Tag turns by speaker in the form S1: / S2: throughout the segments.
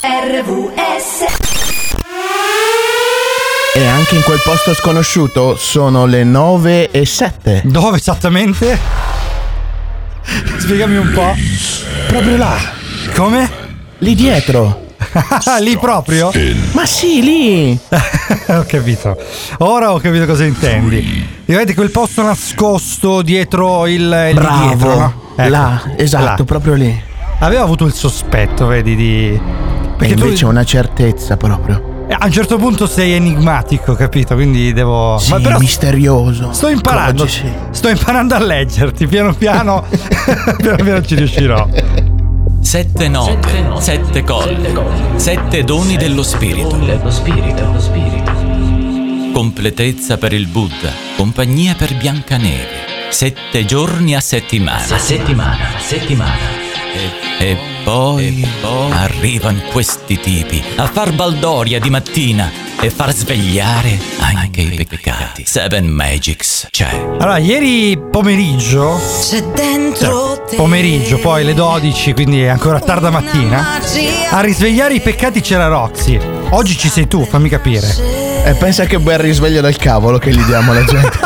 S1: RVS
S2: E anche in quel posto sconosciuto sono le 9 e 7.
S3: Dove esattamente? Spiegami un po'.
S2: Proprio là,
S3: Come?
S2: lì dietro.
S3: Lì proprio?
S2: Ma sì, lì.
S3: ho capito. Ora ho capito cosa intendi. Vedi quel posto nascosto dietro il, il
S2: Bravo.
S3: dietro, no? Ecco.
S2: Là, esatto,
S3: Là.
S2: proprio lì.
S3: Avevo avuto il sospetto, vedi, di.
S2: E
S3: Perché tu
S2: invece una certezza proprio.
S3: a un certo punto sei enigmatico, capito? Quindi devo.
S2: Sì,
S3: Ma però
S2: misterioso.
S3: sto imparando.
S2: Sì.
S3: Sto imparando a leggerti, piano piano. piano piano ci riuscirò.
S4: Sette note, sette colli, sette doni dello spirito. Completezza per il Buddha, compagnia per Biancaneve. Sette giorni a settimana.
S5: A settimana, a settimana.
S4: E, e poi, arrivano questi tipi a far baldoria di mattina e far svegliare anche i peccati. Seven Magics c'è.
S3: Allora, ieri pomeriggio.
S6: C'è dentro
S3: Cioè, pomeriggio, poi le 12, quindi è ancora tarda mattina. A risvegliare i peccati c'era Roxy. Oggi ci sei tu, fammi capire.
S2: E pensa che bel risveglio del cavolo che gli diamo alla gente.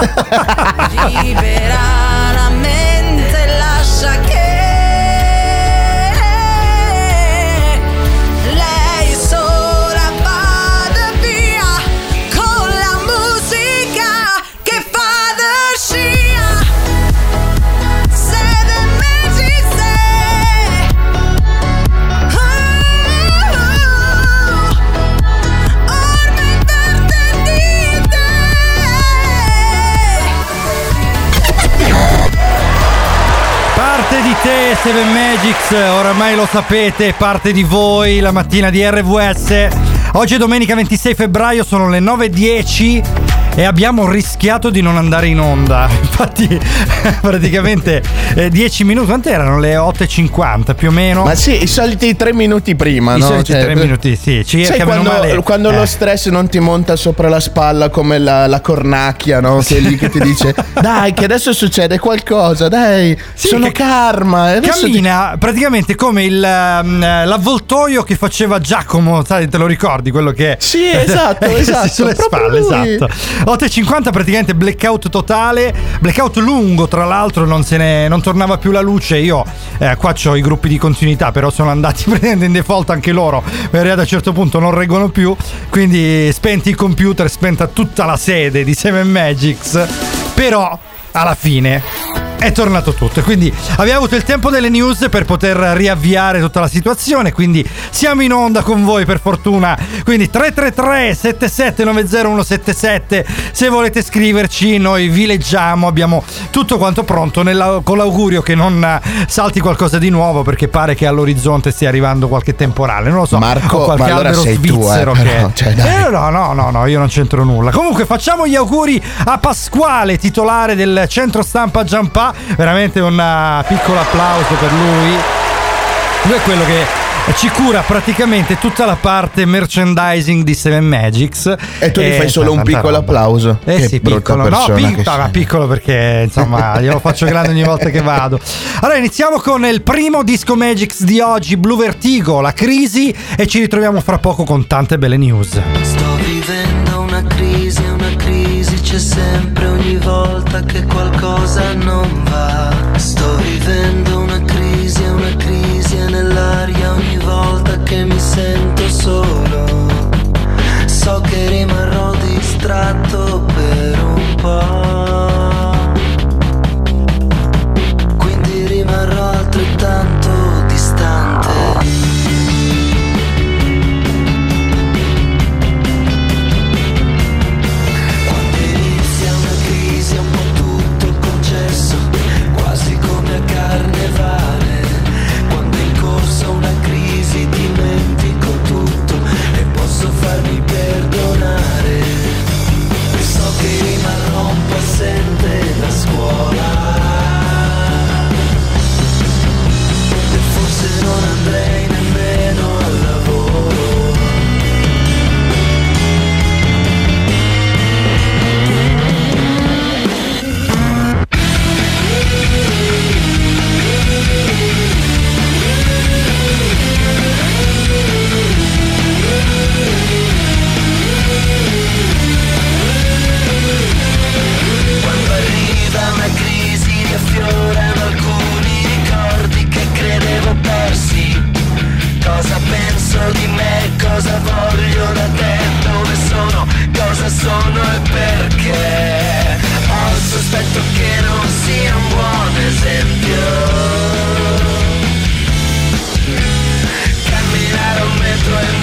S6: Seven
S3: Magics, oramai lo sapete, parte di voi la mattina di RVS. Oggi è domenica 26 febbraio, sono le 9.10 e abbiamo rischiato di non andare in onda. Infatti, praticamente eh, 10 minuti, quante erano? Le 8.50 più o meno.
S2: Ma sì, i soliti tre minuti prima,
S3: I
S2: no?
S3: soliti
S2: Cioè,
S3: tre minuti, sì. Circa,
S2: Sai quando,
S3: male.
S2: quando
S3: Eh.
S2: lo stress non ti monta sopra la spalla come la, la cornacchia, no? Che è lì che ti dice Dai, che adesso succede qualcosa, dai,
S3: Sì,
S2: sono karma. adesso ti-
S3: Cammina praticamente come il, ehm, l'avvoltoio che faceva Giacomo, sai, te lo ricordi? Quello che.
S2: Sì, esatto, esatto,
S3: sulle spalle, esatto. 8.50 praticamente blackout totale, blackout lungo, tra l'altro, non, ne, non tornava più la luce. Io eh, qua ho i gruppi di continuità, però sono andati praticamente in default anche loro, perché ad un certo punto non reggono più. Quindi spenti i computer, spenta tutta la sede di Seven Magics. Però alla fine è tornato tutto. Quindi abbiamo avuto il tempo delle news per poter riavviare tutta la situazione. Quindi siamo in onda con voi per fortuna. Quindi 333 7790 177 se volete scriverci, noi vi leggiamo. Abbiamo tutto quanto pronto nella- con l'augurio che non eh, salti qualcosa di nuovo perché pare che all'orizzonte stia arrivando qualche temporale. Non lo so.
S2: Marco,
S3: qualche
S2: ma allora sei tu, eh,
S3: svizzero che
S2: cioè, dai.
S3: Eh, no, no, no, no, io non c'entro nulla. Comunque facciamo gli auguri a Pasquale, titolare del centro stampa Giampà. Veramente un uh, piccolo applauso per lui. Lui è quello che ci cura praticamente tutta la parte merchandising di Seven Magics.
S2: E tu gli fai solo un piccolo
S3: roba.
S2: applauso.
S3: Eh
S2: Che
S3: sì, piccolo. No,
S2: persona
S3: pic-
S2: che
S3: no, ma
S2: sei.
S3: piccolo perché insomma glielo faccio grande ogni volta che vado. Allora iniziamo con il primo disco Magics di oggi, Blue Vertigo, la crisi e ci ritroviamo fra poco con tante belle news.
S7: Sto vivendo c'è sempre ogni volta che qualcosa non va. Sto vivendo una crisi, una crisi è nell'aria ogni volta che mi sento solo. So che rimarrò distratto per un po'. Cosa voglio da te, dove sono, cosa sono e perché. Ho il sospetto che non sia un buon esempio. Camminare un metro e mezzo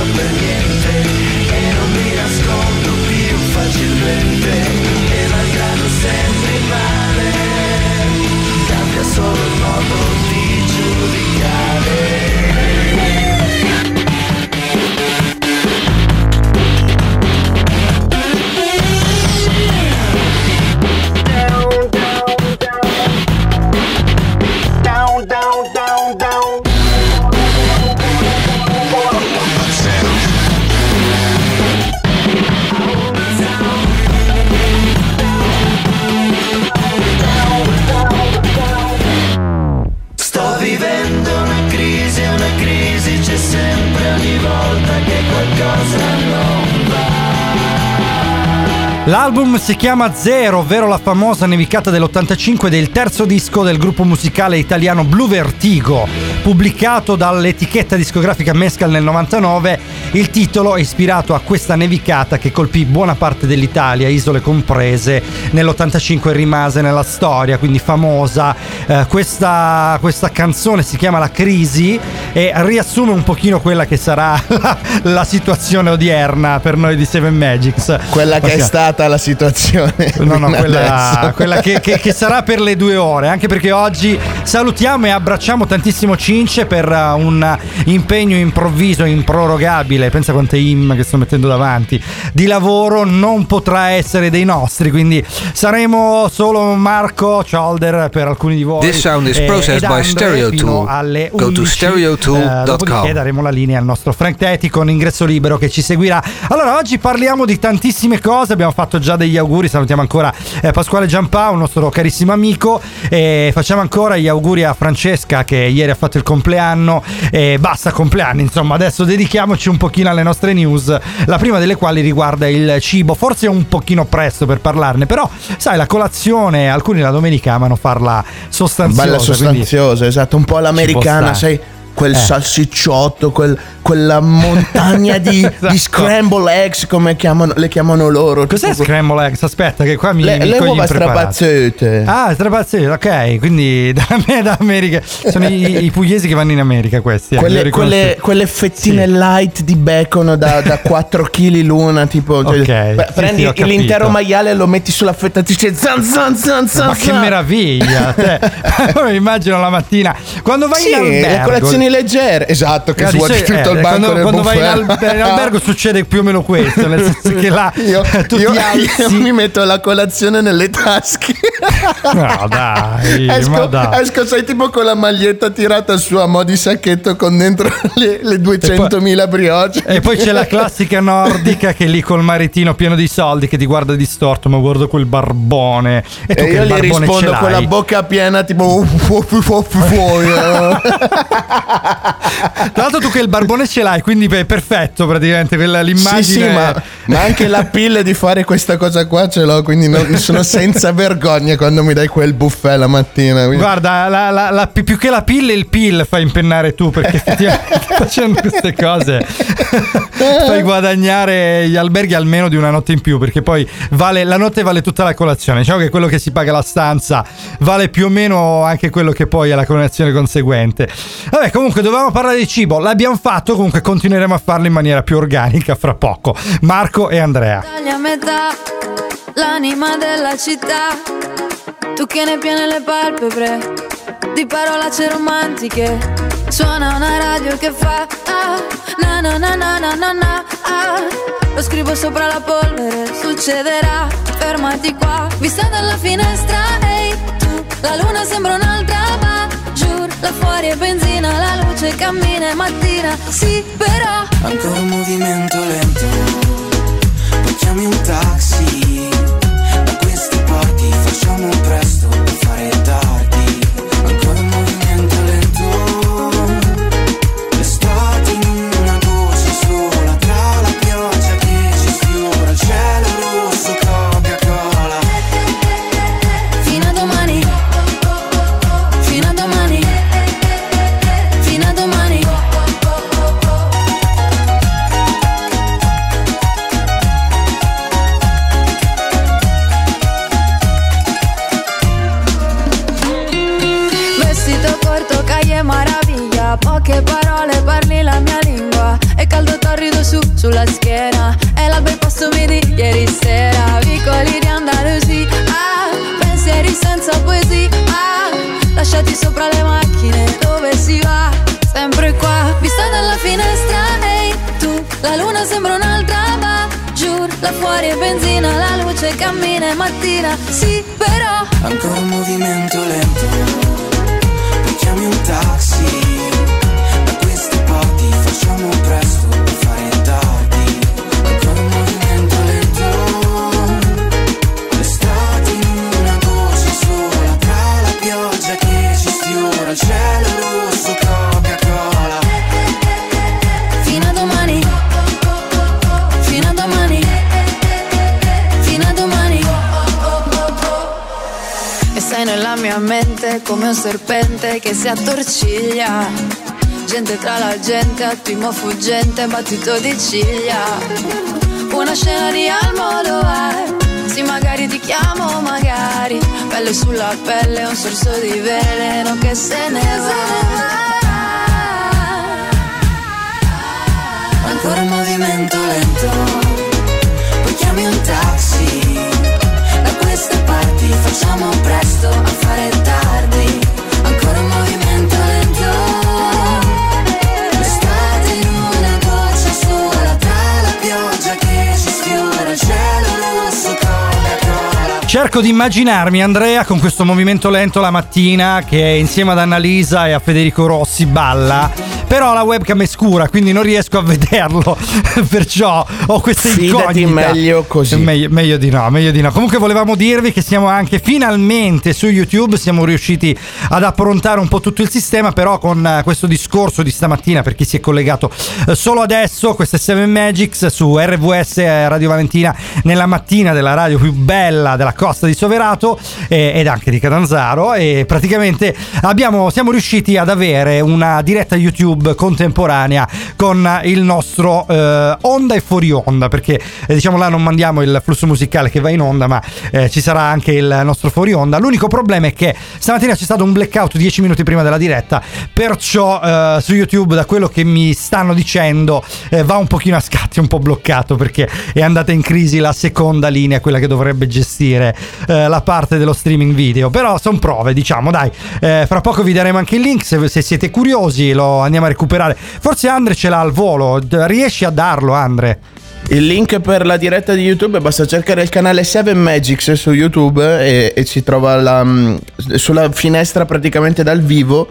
S7: e non mi nascondo più facilmente. E malgrado sembri male, cambia solo il modo di giudicare. La
S3: L'album si chiama Zero, ovvero la famosa nevicata dell'85 ed è il terzo disco del gruppo musicale italiano Blue Vertigo, pubblicato dall'etichetta discografica Mescal nel 99. Il titolo è ispirato a questa nevicata che colpì buona parte dell'Italia, isole comprese, nell'85 rimase nella storia, quindi famosa. Eh, questa, questa canzone si chiama La Crisi e riassume un pochino quella che sarà la, la situazione odierna per noi di Seven Magics.
S2: Quella che è
S3: Perché-
S2: stata la situazione.
S3: No, no,
S2: fino
S3: quella, quella che, che- che sarà per le due ore, anche perché oggi salutiamo e abbracciamo tantissimo Cince per uh, un impegno improvviso, improrogabile, pensa quante im che sto mettendo davanti, di lavoro non potrà essere dei nostri, quindi saremo solo Marco Cholder per alcuni di voi.
S1: This sound is
S3: eh,
S1: processed
S3: ed
S1: by
S3: Andre
S1: Stereo
S3: fino
S1: Tool.
S3: alle
S1: Go to
S3: 11,
S1: stereotool.com.
S3: eh, dopodiché daremo la linea al nostro Frank Tetti con ingresso libero che ci seguirà. Allora, oggi parliamo di tantissime cose. Abbiamo fatto già degli auguri. Salutiamo ancora eh, Pasquale Giampà, un nostro carissimo amico. E facciamo ancora gli auguri a Francesca che ieri ha fatto il compleanno. E basta compleanni, insomma, adesso dedichiamoci un pochino alle nostre news. La prima delle quali riguarda il cibo. Forse è un pochino presto per parlarne, però, sai, la colazione, alcuni la domenica amano farla sostanziosa.
S2: Bella
S3: quindi-
S2: sostanziosa, esatto, un po' all'americana, sai, quel
S3: Eh.
S2: salsicciotto, quel- quella montagna di,
S3: Esatto.
S2: di scramble eggs, come chiamano- le chiamano loro.
S3: Cos'è
S2: tipo-
S3: scramble eggs? Aspetta, che qua mi
S2: Le,
S3: mi
S2: le uova strapazzate.
S3: Ah, strapazzate, ok. Quindi da me da America. Sono i, i pugliesi che vanno in America questi. eh,
S2: Quelle,
S3: riconosciuti.
S2: quelle- quelle fettine
S3: Sì.
S2: light di bacon da, da 4 kg l'una, tipo cioè,
S3: Ok,
S2: beh,
S3: sì,
S2: prendi
S3: sì,
S2: l'intero maiale e lo metti sulla fettatrice zan zan zan zan
S3: Ma che
S2: zan.
S3: meraviglia! te. Immagino la mattina quando vai in albergo.
S2: le colazioni leggere, esatto, che
S3: Ah,
S2: svuoti
S3: dice-
S2: tutto
S3: eh,
S2: il banco
S3: quando, quando vai in,
S2: buffet.
S3: al- in albergo succede più o meno questo, nel senso che là
S2: Io, io- io mi metto la colazione nelle tasche.
S3: No, dai,
S2: esco,
S3: ma dai.
S2: esco, sai, tipo con la maglietta tirata su a mo' di sacchetto con dentro le, le 200.000 brioche.
S3: E poi c'è la classica nordica che lì col maritino pieno di soldi che ti guarda distorto, ma guarda quel barbone. E tu
S2: E
S3: che
S2: io gli rispondo con la bocca piena, tipo. "Uff, uff, uff, uff, uff, eh."
S3: Tra l'altro tu che il barbone ce l'hai, quindi beh, perfetto praticamente quella, l'immagine.
S2: Sì, sì, ma, ma anche la pille di fare questa cosa qua ce l'ho, quindi non- sono senza vergogna quando mi dai quel buffet la mattina. quindi-
S3: Guarda, la- la- la- più che la pille, il pill fai impennare tu perché effettivamente facendo queste cose fai guadagnare gli alberghi almeno di una notte in più perché poi vale, la notte vale tutta la colazione. Diciamo che quello che si paga la stanza vale più o meno anche quello che poi è la colazione conseguente. Vabbè, comunque dovevamo parlare di cibo, l'abbiamo fatto, comunque continueremo a farlo in maniera più organica fra poco. Marco e Andrea.
S8: A metà l'anima della città. Tu che ne piene le palpebre di parolacce romantiche. Suona una radio che fa ah, na na na na na na ah. Lo scrivo sopra la polvere, succederà. Fermati qua, vista dalla finestra, ehi tu. La luna sembra un'altra, giù. Là fuori è benzina, la luce cammina, è mattina. Sì, però.
S7: Ancora un movimento lento
S8: si attorciglia. Gente tra la gente, attimo fuggente, battito di ciglia. Una scena di Almodovar Sì, magari ti chiamo, magari. Pelle sulla pelle, un sorso di veleno che se ne va.
S7: Ancora un movimento lento. Poi chiami un taxi. Da queste parti facciamo presto a fare tardi. Ancora un movimento
S3: Cerco di immaginarmi Andrea con questo movimento lento la mattina che insieme ad Annalisa e a Federico Rossi balla, però la webcam è scura quindi non riesco a vederlo, perciò ho questa
S2: Fidati,
S3: incognita.
S2: meglio così.
S3: Meglio, meglio di no, meglio di no. Comunque volevamo dirvi che siamo anche finalmente su YouTube, siamo riusciti ad approntare un po' tutto il sistema, però con eh, questo discorso di stamattina per chi si è collegato eh, solo adesso, queste 7 Magics su RVS eh, Radio Valentina nella mattina della radio più bella della costa di Soverato eh, ed anche di Catanzaro e praticamente abbiamo, siamo riusciti ad avere una diretta YouTube contemporanea con il nostro eh, onda e fuori onda perché eh, diciamo là non mandiamo il flusso musicale che va in onda ma eh, ci sarà anche il nostro fuori onda. L'unico problema è che stamattina c'è stato un blackout 10 minuti prima della diretta perciò eh, su YouTube da quello che mi stanno dicendo eh, va un pochino a scatti un po' bloccato perché è andata in crisi la seconda linea quella che dovrebbe gestire eh, la parte dello streaming video. Però sono prove diciamo dai. Eh, fra poco vi daremo anche il link se, se siete curiosi lo andiamo a recuperare. Forse Andre ce l'ha al volo riesci a darlo Andre?
S2: Il link per la diretta di YouTube basta cercare il canale 7 Magics su YouTube e, e si trova la, mm, sulla finestra praticamente dal vivo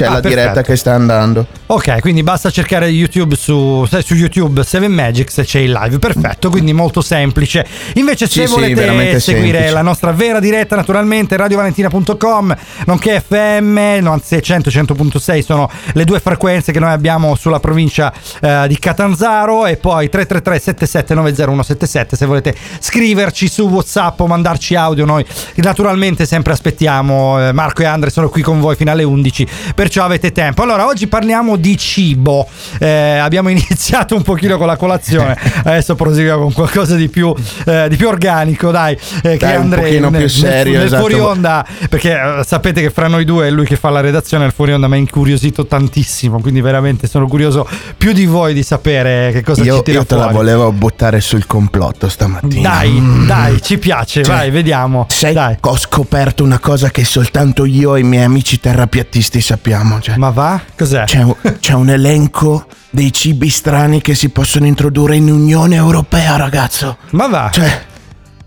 S2: c'è
S3: Ah,
S2: la diretta
S3: perfetto.
S2: che sta andando.
S3: Ok, quindi basta cercare YouTube su, su YouTube 7 Magics c'è il live. Perfetto, quindi molto semplice. Invece, se
S2: Sì, sì,
S3: volete
S2: veramente
S3: seguire
S2: semplice.
S3: la nostra vera diretta, naturalmente, radiovalentina.com, nonché FM, no, anzi 100 100.6 sono le due frequenze che noi abbiamo sulla provincia eh, di Catanzaro. E poi 333 7790 se volete scriverci su WhatsApp o mandarci audio. Noi naturalmente sempre aspettiamo. Eh, Marco e Andre sono qui con voi fino alle 11 perciò avete tempo. Allora, oggi parliamo di cibo. Eh, abbiamo iniziato un pochino con la colazione, adesso proseguiamo con qualcosa di più, eh, di più organico, dai. eh, che
S2: Dai, un
S3: Andre
S2: pochino
S3: nel,
S2: più serio,
S3: nel,
S2: esatto.
S3: fuori onda, perché eh, sapete che fra noi due è lui che fa la redazione, il fuori onda mi ha incuriosito tantissimo, quindi veramente sono curioso più di voi di sapere che cosa
S2: Io,
S3: ci tira
S2: io te la
S3: fuori.
S2: volevo buttare sul complotto stamattina.
S3: Dai,
S2: Mm.
S3: dai, ci piace,
S2: Cioè,
S3: vai, vediamo.
S2: Sai,
S3: Dai.
S2: ho scoperto una cosa che soltanto io e i miei amici terrapiattisti sappiamo. Cioè,
S3: Ma va? Cos'è?
S2: c'è, un, c'è un elenco dei cibi strani che si possono introdurre in Unione Europea, ragazzo.
S3: Ma va?
S2: Cioè,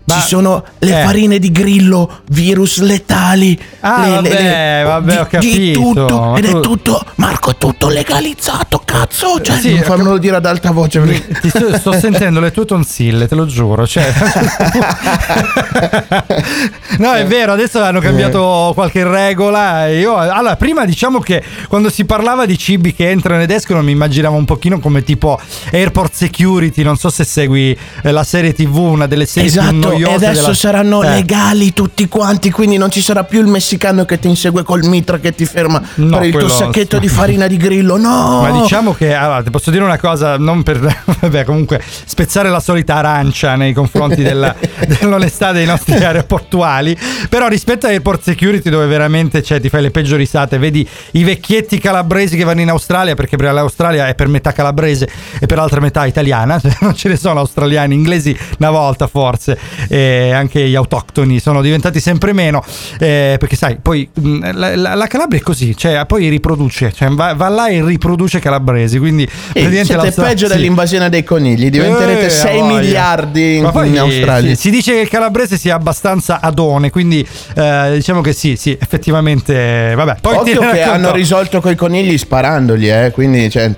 S3: Ma-
S2: ci sono le
S3: eh.
S2: farine di grillo, virus letali.
S3: Ah,
S2: le- le-
S3: vabbè, vabbè,
S2: di,
S3: ho
S2: Di
S3: capito.
S2: tutto.
S3: Ma
S2: Ed
S3: tu-
S2: è tutto, Marco, è tutto legalizzato, cazzo. Cioè,
S3: Sì,
S2: non
S3: ho
S2: fammelo dire ad alta voce. perché-
S3: Ti sto, sto sentendo le tue tonsille, te lo giuro. Cioè... no, è vero, adesso hanno cambiato qualche regola. Io, allora, prima diciamo che quando si parlava di cibi che entrano ed escono, mi immaginavo un pochino come tipo Airport Security. Non so se segui eh, la serie TV, una delle serie
S2: Esatto,
S3: più
S2: e adesso
S3: della-
S2: saranno
S3: Eh.
S2: legali tutti quanti, quindi non ci sarà più il messicano che ti insegue col mitra che ti ferma
S3: No,
S2: per il tuo sacchetto di farina di grillo. No!
S3: Ma diciamo che allora, ti posso dire una cosa, non per vabbè, comunque spezzare la solita arancia nei confronti della- dell'onestà dei nostri aeroportuali. Però rispetto a Airport Security, dove veramente cioè, ti fai le peggio risate, vedi i vecchietti calabresi che vanno in Australia, perché per l'Australia è per metà calabrese e per l'altra metà italiana, non ce ne sono australiani, inglesi una volta forse, e anche gli autoctoni sono diventati sempre meno, eh, perché sai, poi mh, la, la- la Calabria è così, cioè poi riproduce, cioè, va, va là e riproduce calabresi, quindi praticamente
S2: siete
S3: l'Austra-
S2: peggio
S3: sì.
S2: dell'invasione dei conigli, diventerete
S3: Eh,
S2: 6
S3: a voglia.
S2: miliardi in,
S3: poi
S2: in Australia.
S3: Si, si dice che il calabrese sia abbastanza adone, quindi eh, diciamo che sì, sì, effettivamente, vabbè. Poi
S2: Occhio che
S3: racconto-
S2: hanno risolto coi conigli sparandoli, eh, quindi cioè,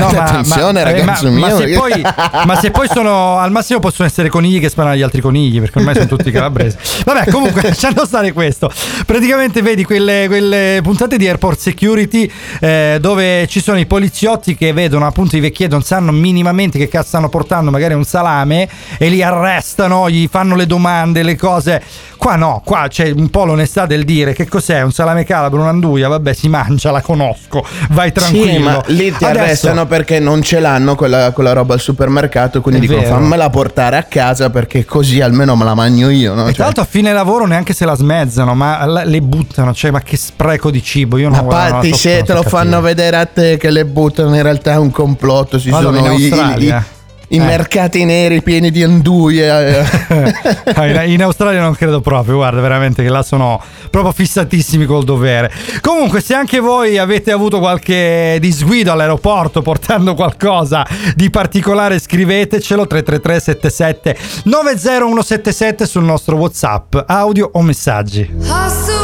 S3: No,
S2: fate
S3: ma-
S2: attenzione
S3: ma- eh,
S2: ragazzo
S3: ma,
S2: mio.
S3: Ma se, poi, ma se poi sono al massimo possono essere conigli che sparano agli altri conigli, perché ormai sono tutti calabresi. Vabbè, comunque, lasciando stare questo. Praticamente vedi quelle, quelle puntate di Airport Security eh, dove ci sono i poliziotti che vedono appunto i vecchietti, non sanno minimamente che cazzo stanno portando, magari un salame, e li arrestano, gli fanno le domande, le cose. Qua no, qua c'è un po' l'onestà del dire che cos'è un salame calabro, un'anduia, vabbè, si mangia, la conosco, vai tranquillo.
S2: Sì, ma lì ti
S3: Adesso-
S2: arrestano perché non ce l'hanno quella, quella roba al supermercato, quindi
S3: È
S2: dicono
S3: vero.
S2: fammela portare a casa perché così almeno me la mangio io. No?
S3: E
S2: Cioè,
S3: tra l'altro a fine lavoro neanche se la smezzano, ma la- le buttano, cioè ma che spreco di cibo, io non
S2: ma
S3: guarda, non so-
S2: se
S3: non
S2: te
S3: so
S2: lo fanno
S3: capire.
S2: vedere a te che le buttano, in realtà è un complotto. Ci
S3: Vado
S2: sono
S3: in
S2: i, i-
S3: Australia.
S2: I-
S3: Eh.
S2: mercati neri pieni di anduie. eh.
S3: In, Australia non credo proprio, guarda, veramente che là sono proprio fissatissimi col dovere. Comunque, se anche voi avete avuto qualche disguido all'aeroporto portando qualcosa di particolare, scrivetecelo 333 77 90177 sul nostro WhatsApp, audio o messaggi.
S8: Hast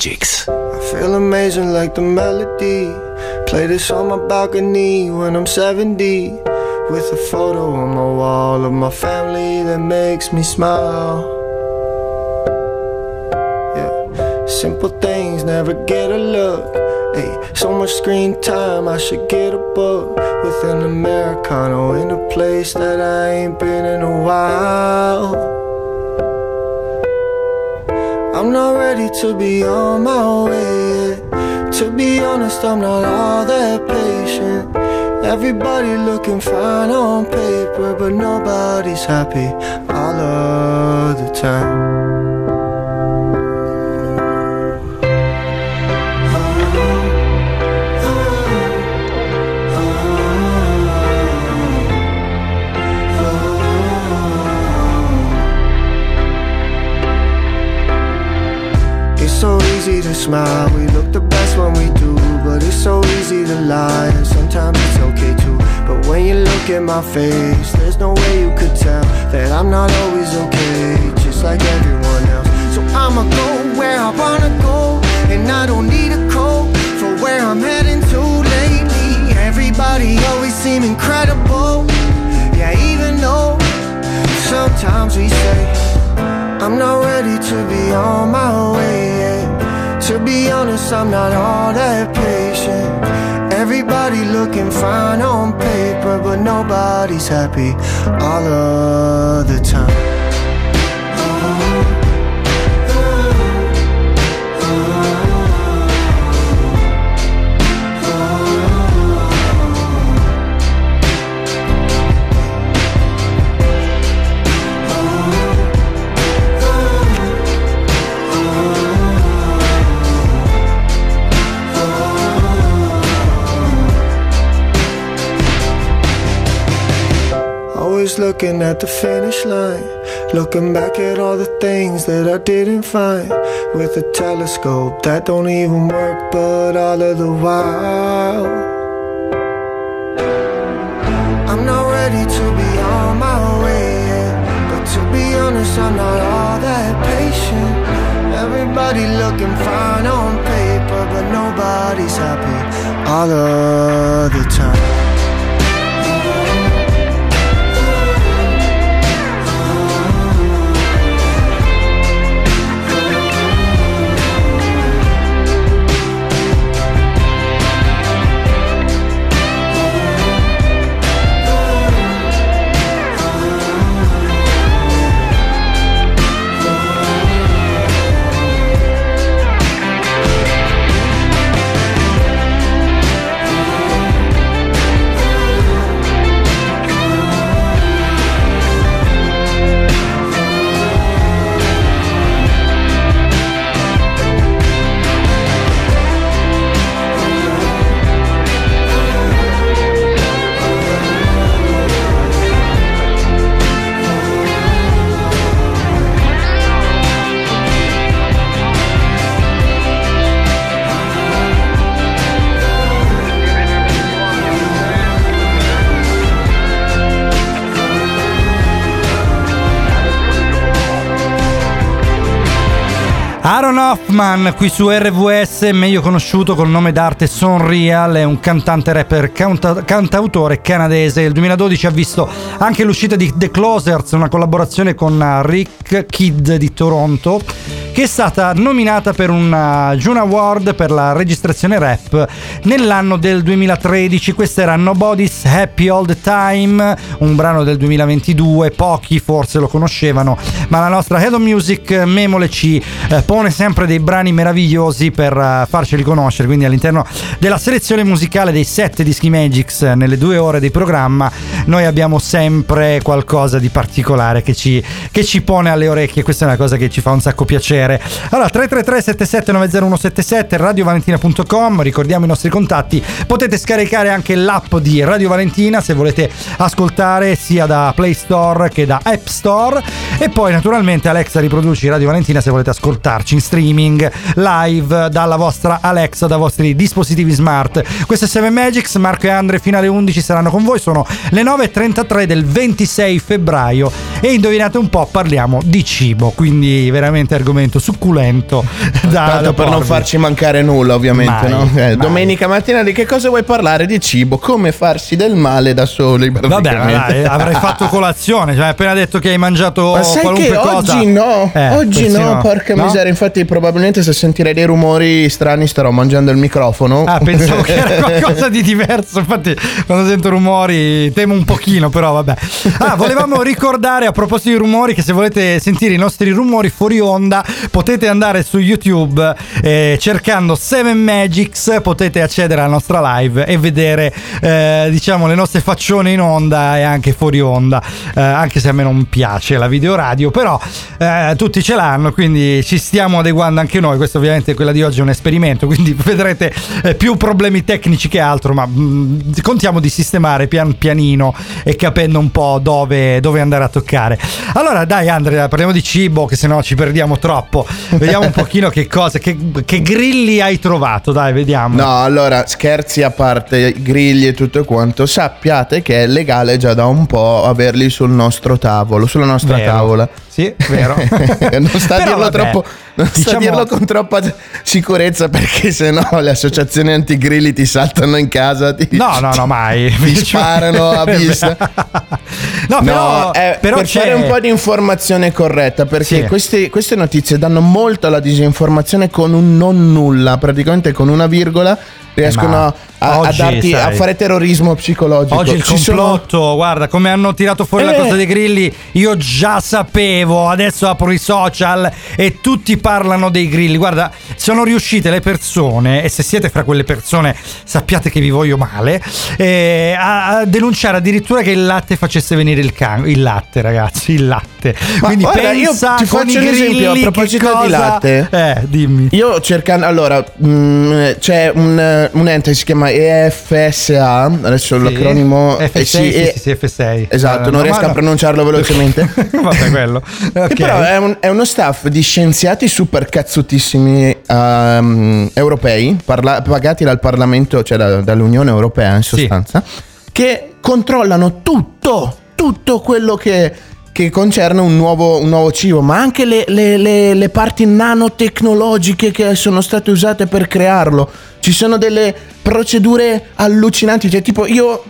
S4: Magics.
S9: I feel amazing like the melody. Play this on my balcony when I'm 70. With a photo on my wall of my family that makes me smile. Yeah, simple things never get a look. Hey, so much screen time, I should get a book with an Americano in a place that I ain't been in a while. I'm not ready to be on my way yet. To be honest, I'm not all that patient. Everybody looking fine on paper, but nobody's happy all of the time. To smile, we look the best when we do, but it's so easy to lie, and sometimes it's okay too. But when you look at my face, there's no way you could tell that I'm not always okay, just like everyone else. So I'ma go where I wanna go, and I don't need a coat for where I'm heading to lately. Everybody always seem incredible, yeah, even though sometimes we say. I'm not ready to be on my way. To be honest, I'm not all that patient. Everybody looking fine on paper, but nobody's happy all of the time. Always looking at the finish line, looking back at all the things that I didn't find with a telescope that don't even work, but all of the while. I'm not ready to be on my way yet, but to be honest, I'm not all that patient. Everybody looking fine on paper, but nobody's happy all of the time.
S3: Hoffman qui su RVS, meglio conosciuto col nome d'arte Son Real, è un cantante rapper canta- cantautore canadese. Il 2012 ha visto anche l'uscita di The Closers, una collaborazione con uh, Rick Kidd di Toronto, che è stata nominata per un uh, Juno Award per la registrazione rap nell'anno del 2013. Questo era Nobody's Happy All the Time, un brano del 2022, pochi forse lo conoscevano, ma la nostra Head of Music Memole ci eh, pone sempre dei brani meravigliosi per eh, farceli conoscere, quindi all'interno della selezione musicale dei sette dischi Magics eh, nelle due ore di programma noi abbiamo sempre qualcosa di particolare che ci, che ci pone alle orecchie. Questa è una cosa che ci fa un sacco piacere. Allora, 333 77 90177 radiovalentina.com, ricordiamo i nostri contatti. Potete scaricare anche l'app di Radio Valentina se volete ascoltare sia da Play Store che da App Store. E poi, naturalmente, Alexa riproduci Radio Valentina se volete ascoltarci in streaming live dalla vostra Alexa, dai vostri dispositivi smart. Questo è 7 Magics, Marco e Andre fino alle 11 saranno con voi. Sono le 9.33 del 26 febbraio. E indovinate un po', parliamo di cibo, quindi veramente argomento succulento. Da, da
S2: per non farci mancare nulla, ovviamente,
S3: Mai,
S2: no? Eh, domenica mattina di che cosa vuoi parlare? Di cibo, come farsi del male da soli.
S3: Vabbè, dai, avrai fatto colazione, cioè hai appena detto che hai mangiato
S2: Ma sai
S3: qualunque
S2: che
S3: cosa.
S2: oggi no,
S3: Eh,
S2: oggi no, porca
S3: No?
S2: miseria. Infatti, probabilmente se sentirei dei rumori strani starò mangiando il microfono.
S3: Ah, pensavo che era qualcosa di diverso. Infatti, quando sento rumori, temo un pochino, però vabbè. Ah, volevamo ricordare a proposito di rumori che se volete sentire i nostri rumori fuori onda, potete andare su YouTube eh, cercando 7 Magics, potete accedere alla nostra live e vedere, eh, diciamo, le nostre faccione in onda e anche fuori onda. Eh, anche se a me non piace la videoradio, però eh, tutti ce l'hanno, quindi ci stiamo adeguando anche noi. Questo ovviamente quella di oggi è un esperimento, quindi vedrete eh, più problemi tecnici che altro, ma mh, contiamo di sistemare pian pianino e capendo un po' dove, dove andare a toccare. Allora dai Andrea, parliamo di cibo, che sennò ci perdiamo troppo. Vediamo un pochino che cose, che, che grilli hai trovato, dai, vediamo.
S2: No, allora, scherzi a parte, grigli e tutto quanto, sappiate che è legale già da un po' averli sul nostro tavolo, sulla nostra
S3: Vero.
S2: tavola.
S3: Sì, vero.
S2: non sta a dirlo troppo, non sta
S3: diciamo-
S2: dirlo con troppa sicurezza perché sennò le associazioni antigrilli ti saltano in casa, ti,
S3: No, no, no, mai.
S2: ti sparano a vista.
S3: No, però,
S2: No, è
S3: però
S2: per
S3: c'è...
S2: fare un po' di informazione corretta, perché
S3: Sì.
S2: queste, queste notizie danno molto alla disinformazione con un non nulla, praticamente con una virgola riescono a, a
S3: oggi,
S2: darti, a fare terrorismo psicologico.
S3: Oggi il
S2: Ci sono-
S3: complotto, guarda come hanno tirato fuori la
S2: Eh.
S3: cosa dei grilli, io già sapevo, adesso apro i social e tutti parlano dei grilli, guarda sono riuscite le persone, e se siete fra quelle persone sappiate che vi voglio male, eh, a, a denunciare addirittura che il latte facesse venire il can- il latte ragazzi, il latte.
S2: Ma
S3: Quindi
S2: guarda, io
S3: pensa
S2: ti
S3: con
S2: faccio un esempio, a proposito di
S3: cosa-
S2: latte.
S3: Eh, dimmi.
S2: Io cercando, allora, mh, c'è un, un ente che si chiama EFSA, adesso
S3: Sì.
S2: l'acronimo
S3: F6,
S2: eh,
S3: sì,
S2: eh,
S3: sì, sì, F6.
S2: Esatto,
S3: Eh,
S2: non
S3: no,
S2: riesco
S3: ma
S2: a
S3: no.
S2: pronunciarlo velocemente.
S3: Vabbè, quello.
S2: Che
S3: Ok.
S2: però è, un- è uno staff di scienziati super cazzutissimi ehm, europei, parla- pagati dal Parlamento, cioè da- dall'Unione Europea in sostanza, che controllano tutto, tutto quello che, che concerne un nuovo, un nuovo cibo, ma anche le, le- le- le parti nanotecnologiche che sono state usate per crearlo. Ci sono delle procedure allucinanti, cioè tipo io...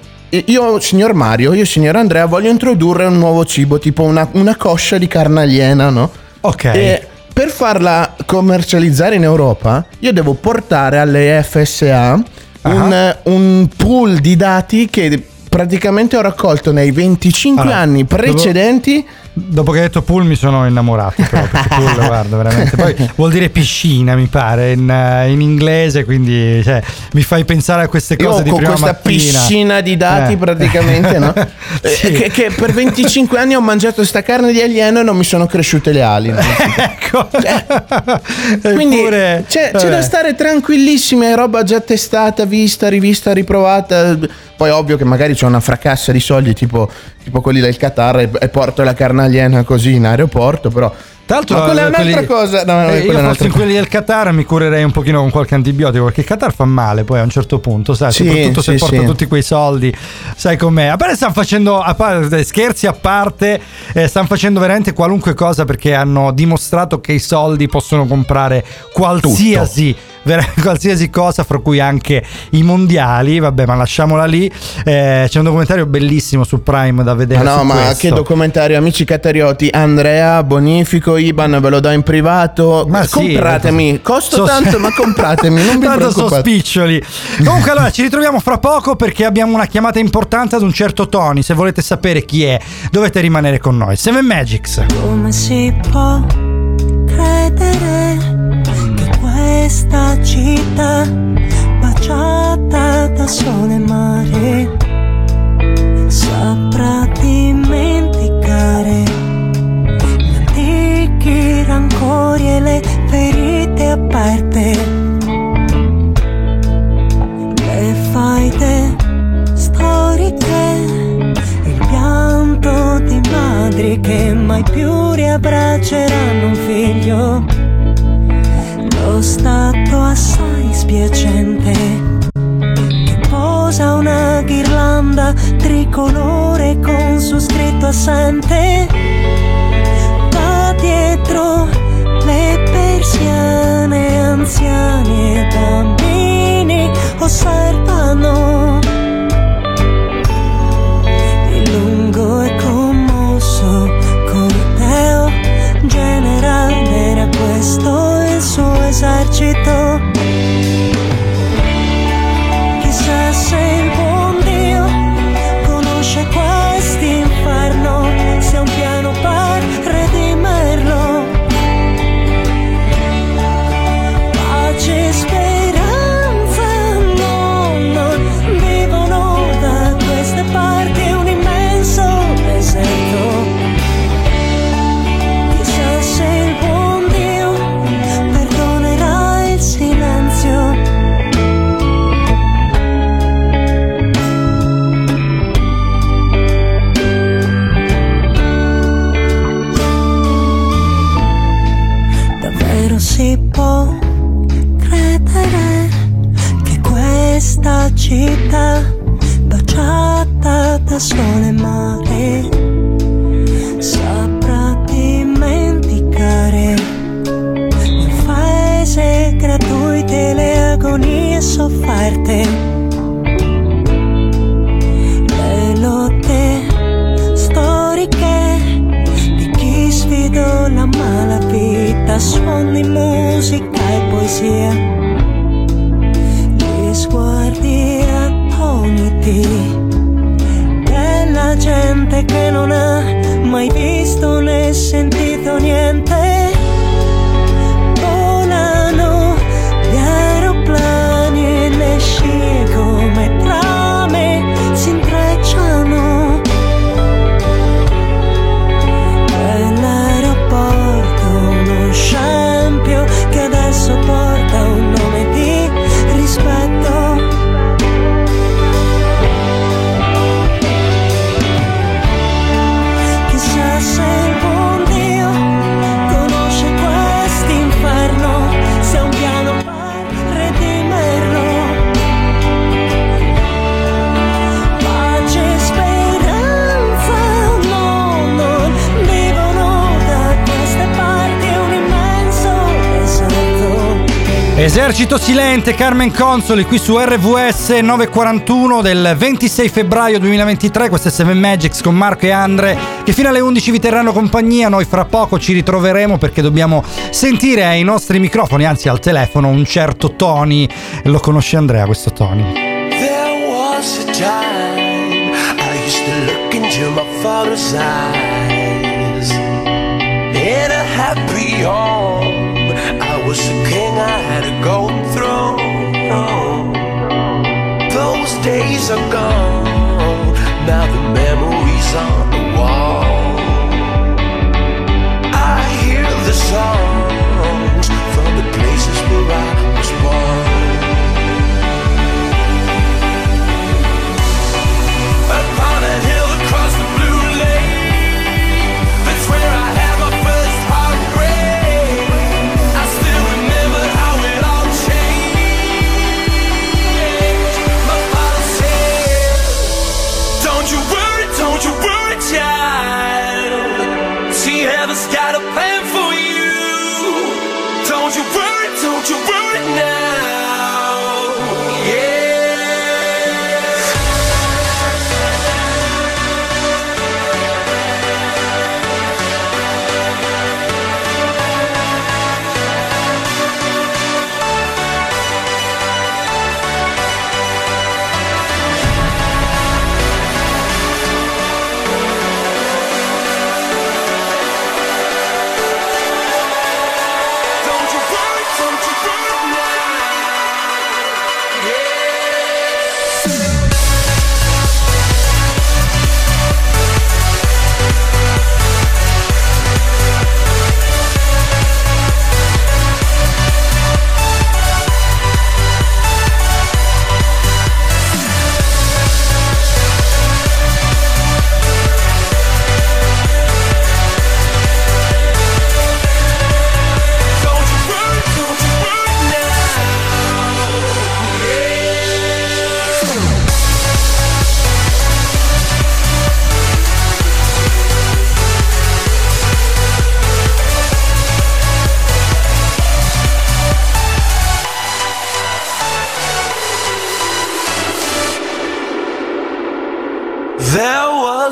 S2: Io, signor Mario, io, signor Andrea, voglio introdurre un nuovo cibo, tipo una, una coscia di carne aliena, no?
S3: Ok.
S2: E per farla commercializzare in Europa, io devo portare alle FSA un, un pool di dati che praticamente ho raccolto nei 25
S3: Allora,
S2: anni precedenti.
S3: Dopo che hai detto pool mi sono innamorato però, pool guarda veramente poi vuol dire piscina mi pare in, eh, in inglese quindi cioè, mi fai pensare a queste
S2: Io
S3: cose di
S2: con
S3: prima
S2: questa
S3: mattina
S2: piscina di dati
S3: Eh.
S2: praticamente, no? Eh,
S3: Sì.
S2: che, che per 25 anni ho mangiato sta carne di alieno e non mi sono cresciute le ali. no?
S3: ecco
S2: Quindi
S3: Eppure,
S2: c'è, c'è da stare tranquillissimi, è roba già testata, vista, rivista, riprovata. Poi ovvio che magari c'è una fracassa di soldi tipo, tipo quelli del Qatar e, e porto la carne aliena così in aeroporto, però...
S3: Tra l'altro,
S2: Ma quella è
S3: eh,
S2: un'altra
S3: quelli-
S2: cosa. No, no,
S3: eh, io fossi in quelli del Qatar mi curerei un pochino con qualche antibiotico perché il Qatar fa male poi a un certo punto, sai,
S2: Sì,
S3: soprattutto se
S2: sì,
S3: porta
S2: sì.
S3: tutti quei soldi, sai com'è. A parte stanno facendo, a parte, scherzi a parte, eh, stanno facendo veramente qualunque cosa perché hanno dimostrato che i soldi possono comprare qualsiasi vera- qualsiasi cosa, fra cui anche i mondiali. Vabbè, ma lasciamola lì. Eh, c'è un documentario bellissimo su Prime da vedere.
S2: Ma no,
S3: su
S2: ma
S3: questo.
S2: che documentario, amici catarioti. Andrea, bonifico, Iban, ve lo do in privato.
S3: Ma sì,
S2: compratemi, costo
S3: so-
S2: tanto, ma compratemi, non vi
S3: Tanto sono spiccioli. Comunque, allora ci ritroviamo fra poco perché abbiamo una chiamata importante ad un certo Tony. Se volete sapere chi è, dovete rimanere con noi. Seven Magics.
S6: Come si può credere questa città baciata da sole e mare saprà dimenticare. Gli antichi rancori e le ferite aperte. Le faide storiche il pianto di madri che mai più riabbracceranno un figlio. Lo stato assai spiacente. Che posa una ghirlanda tricolore con su scritto assente. Va dietro le persiane anziani e bambini osservano. Il lungo e commosso corteo generale era questo il suo esercito. Chissà se suoni, musica e poesia, gli sguardi attoniti della gente che non ha mai visto né sentito niente.
S3: Esercito Silente, Carmen Consoli qui su RVS 941 del 26 febbraio 2023. Questo è Seven Magics con Marco e Andre che fino alle 11 vi terranno compagnia. Noi fra poco ci ritroveremo perché dobbiamo sentire ai nostri microfoni, anzi al telefono, un certo Tony. Lo conosce Andrea questo Tony?
S10: There was a time I used to look into my father's eyes. In a happy home, was a king, I had a golden throne. Those days are gone, now the memories on the wall. I hear the songs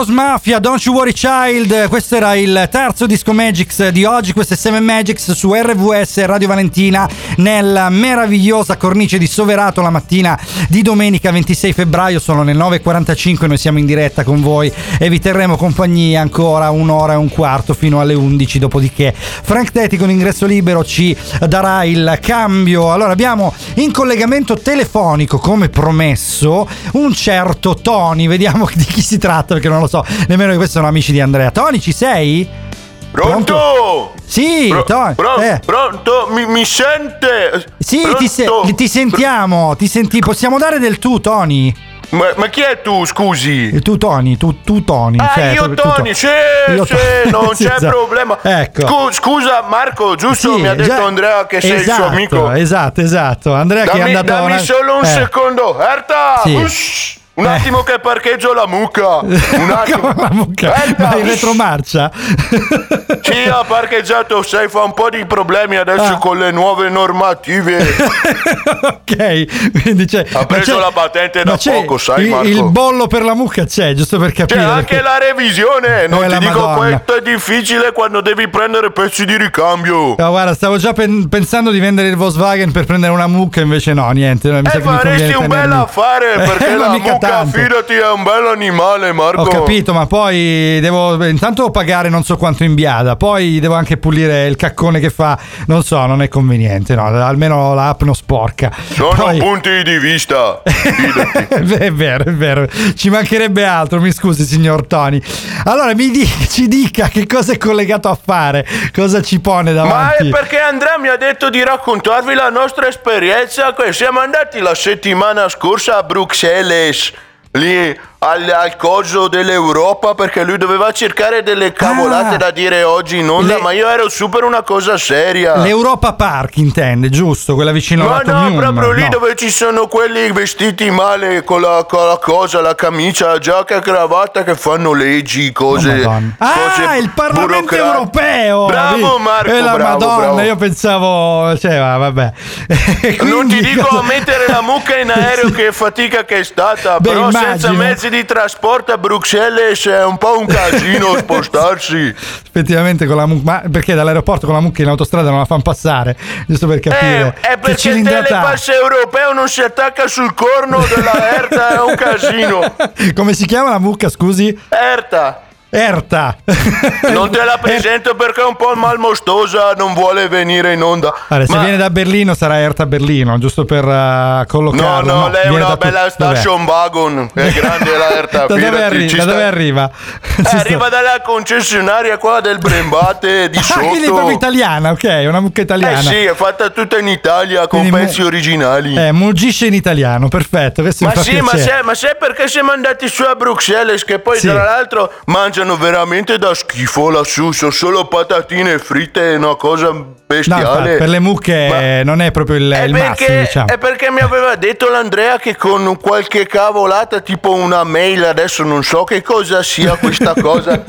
S3: House Mafia, Don't You Worry Child, questo era il terzo disco Magix di oggi, questo è 7 Magix su RVS Radio Valentina nella meravigliosa cornice di Soverato la mattina di domenica 26 febbraio, sono le 9.45, noi siamo in diretta con voi e vi terremo compagnia ancora un'ora e un quarto fino alle 11, dopodiché Frank Tetti con ingresso libero ci darà il cambio. Allora abbiamo in collegamento telefonico come promesso un certo Tony, vediamo di chi si tratta perché non lo so, nemmeno che questi sono amici di Andrea. Tony ci sei?
S11: Pronto?
S3: Sì,
S11: Pro-
S3: Tony.
S11: pro-
S3: eh.
S11: Pronto? Mi, mi sente?
S3: Sì, ti, se-
S11: Pronto?
S3: ti sentiamo, ti senti- possiamo dare del tu, Tony?
S11: Ma, ma chi è tu, scusi?
S3: Tu, Tony, tu, tu Tony.
S11: Ah,
S3: cioè,
S11: io
S3: tu- tu-
S11: Tony, sì,
S3: Io
S11: sì, non c'è
S3: esatto.
S11: problema.
S3: Ecco.
S11: Scu- scusa Marco, giusto?
S3: Sì,
S11: mi ha detto
S3: già-
S11: Andrea che sei il
S3: esatto,
S11: suo amico.
S3: Esatto, esatto. Andrea che è
S11: Dammi,
S3: andato
S11: dammi
S3: una-
S11: solo un
S3: eh.
S11: secondo. Erta!
S3: Sì.
S11: ush, un
S3: Eh.
S11: attimo che parcheggio la mucca. Un attimo.
S3: la mucca.
S11: Erta,
S3: Ma in retromarcia?
S11: Sì, ha parcheggiato, sai, fa un po' di problemi adesso
S3: Ah.
S11: con le nuove normative.
S3: ok, quindi c'è.
S11: Ha preso
S3: c'è-
S11: la patente da
S3: c'è
S11: poco, sai,
S3: il,
S11: Marco?
S3: il bollo per la mucca c'è, giusto per
S11: C'è
S3: capire.
S11: anche
S3: perché-
S11: la revisione, non
S3: Eh,
S11: ti
S3: la
S11: dico
S3: Madonna.
S11: questo è difficile quando devi prendere pezzi di ricambio.
S3: No, guarda, stavo già pen- pensando di vendere il Volkswagen per prendere una mucca, invece no, niente. Mi
S11: E
S3: mi
S11: faresti un bel affare
S3: Eh,
S11: perché
S3: ma
S11: la
S3: mica tanto.
S11: fidati, è un bel animale, Marco.
S3: Ho capito, ma poi devo beh, intanto pagare non so quanto in biada, poi devo anche pulire il caccone che fa, non so, non è conveniente, no, almeno l'app non sporca.
S11: Sono
S3: Poi-
S11: punti di vista.
S3: è vero, è vero, ci mancherebbe altro, mi scusi signor Tony. Allora mi di- ci dica che cosa è collegato a fare, cosa ci pone
S11: Ma
S3: davanti.
S11: è perché Andrea mi ha detto di raccontarvi la nostra esperienza. Siamo andati la settimana scorsa a Bruxelles, lì al, al coso dell'Europa, perché lui doveva cercare delle cavolate
S3: Ah.
S11: da dire oggi in onda,
S3: Le-
S11: ma io ero su per una cosa seria.
S3: L'Europa Park intende, giusto? Quella vicino
S11: Ma
S3: alla
S11: no,
S3: Atomium?
S11: proprio lì
S3: No.
S11: dove ci sono quelli vestiti male con la, con la cosa, la camicia, la giacca e cravatta che fanno leggi, cose.
S3: Oh, Madonna.
S11: cose
S3: Ah, il Parlamento europeo!
S11: Bravo
S3: Vedi?
S11: Marco,
S3: E la
S11: bravo,
S3: Madonna,
S11: bravo.
S3: io pensavo, cioè, va- vabbè. E
S11: Non
S3: quindi
S11: ti dico
S3: cosa-
S11: a mettere la mucca in aereo
S3: Sì.
S11: che fatica che è stata,
S3: Beh,
S11: però senza
S3: immagino.
S11: mezzi di trasporto a Bruxelles è un po' un casino spostarsi.
S3: Effettivamente con la mucca, ma perché dall'aeroporto con la mucca in autostrada non la fanno passare? Giusto per
S11: Eh,
S3: capire.
S11: è
S3: che
S11: perché il telepass europeo non si attacca sul corno della Erta, è un casino.
S3: Come si chiama la mucca, scusi?
S11: Erta.
S3: Erta.
S11: Non te la presento perché è un po' malmostosa, non vuole venire in onda.
S3: Allora, se
S11: Ma-
S3: viene da Berlino sarà Erta Berlino, giusto per uh,
S11: No,
S3: collocarlo.
S11: no, lei è una
S3: tu-
S11: bella
S3: Dov'è?
S11: station wagon, è grande la Erta.
S3: Da dove, arri- da dove arriva?
S11: Eh, arriva dalla concessionaria qua del Brembate di
S3: Ah,
S11: sotto.
S3: quindi è proprio italiana, ok, una mucca italiana.
S11: Eh sì, è fatta tutta in Italia con
S3: Quindi mu-
S11: pezzi originali.
S3: Eh, muggisce in italiano, perfetto.
S11: Ma sì, ma sai, ma perché siamo andati su a Bruxelles che poi
S3: Sì.
S11: tra l'altro mangia mangiano veramente da schifo lassù, sono solo patatine fritte, una cosa
S3: No,
S11: bestiale.
S3: per le mucche non è proprio il,
S11: È
S3: il
S11: perché,
S3: massimo, diciamo.
S11: è perché mi aveva detto l'Andrea che con qualche cavolata, tipo una mail, adesso non so che cosa sia questa cosa,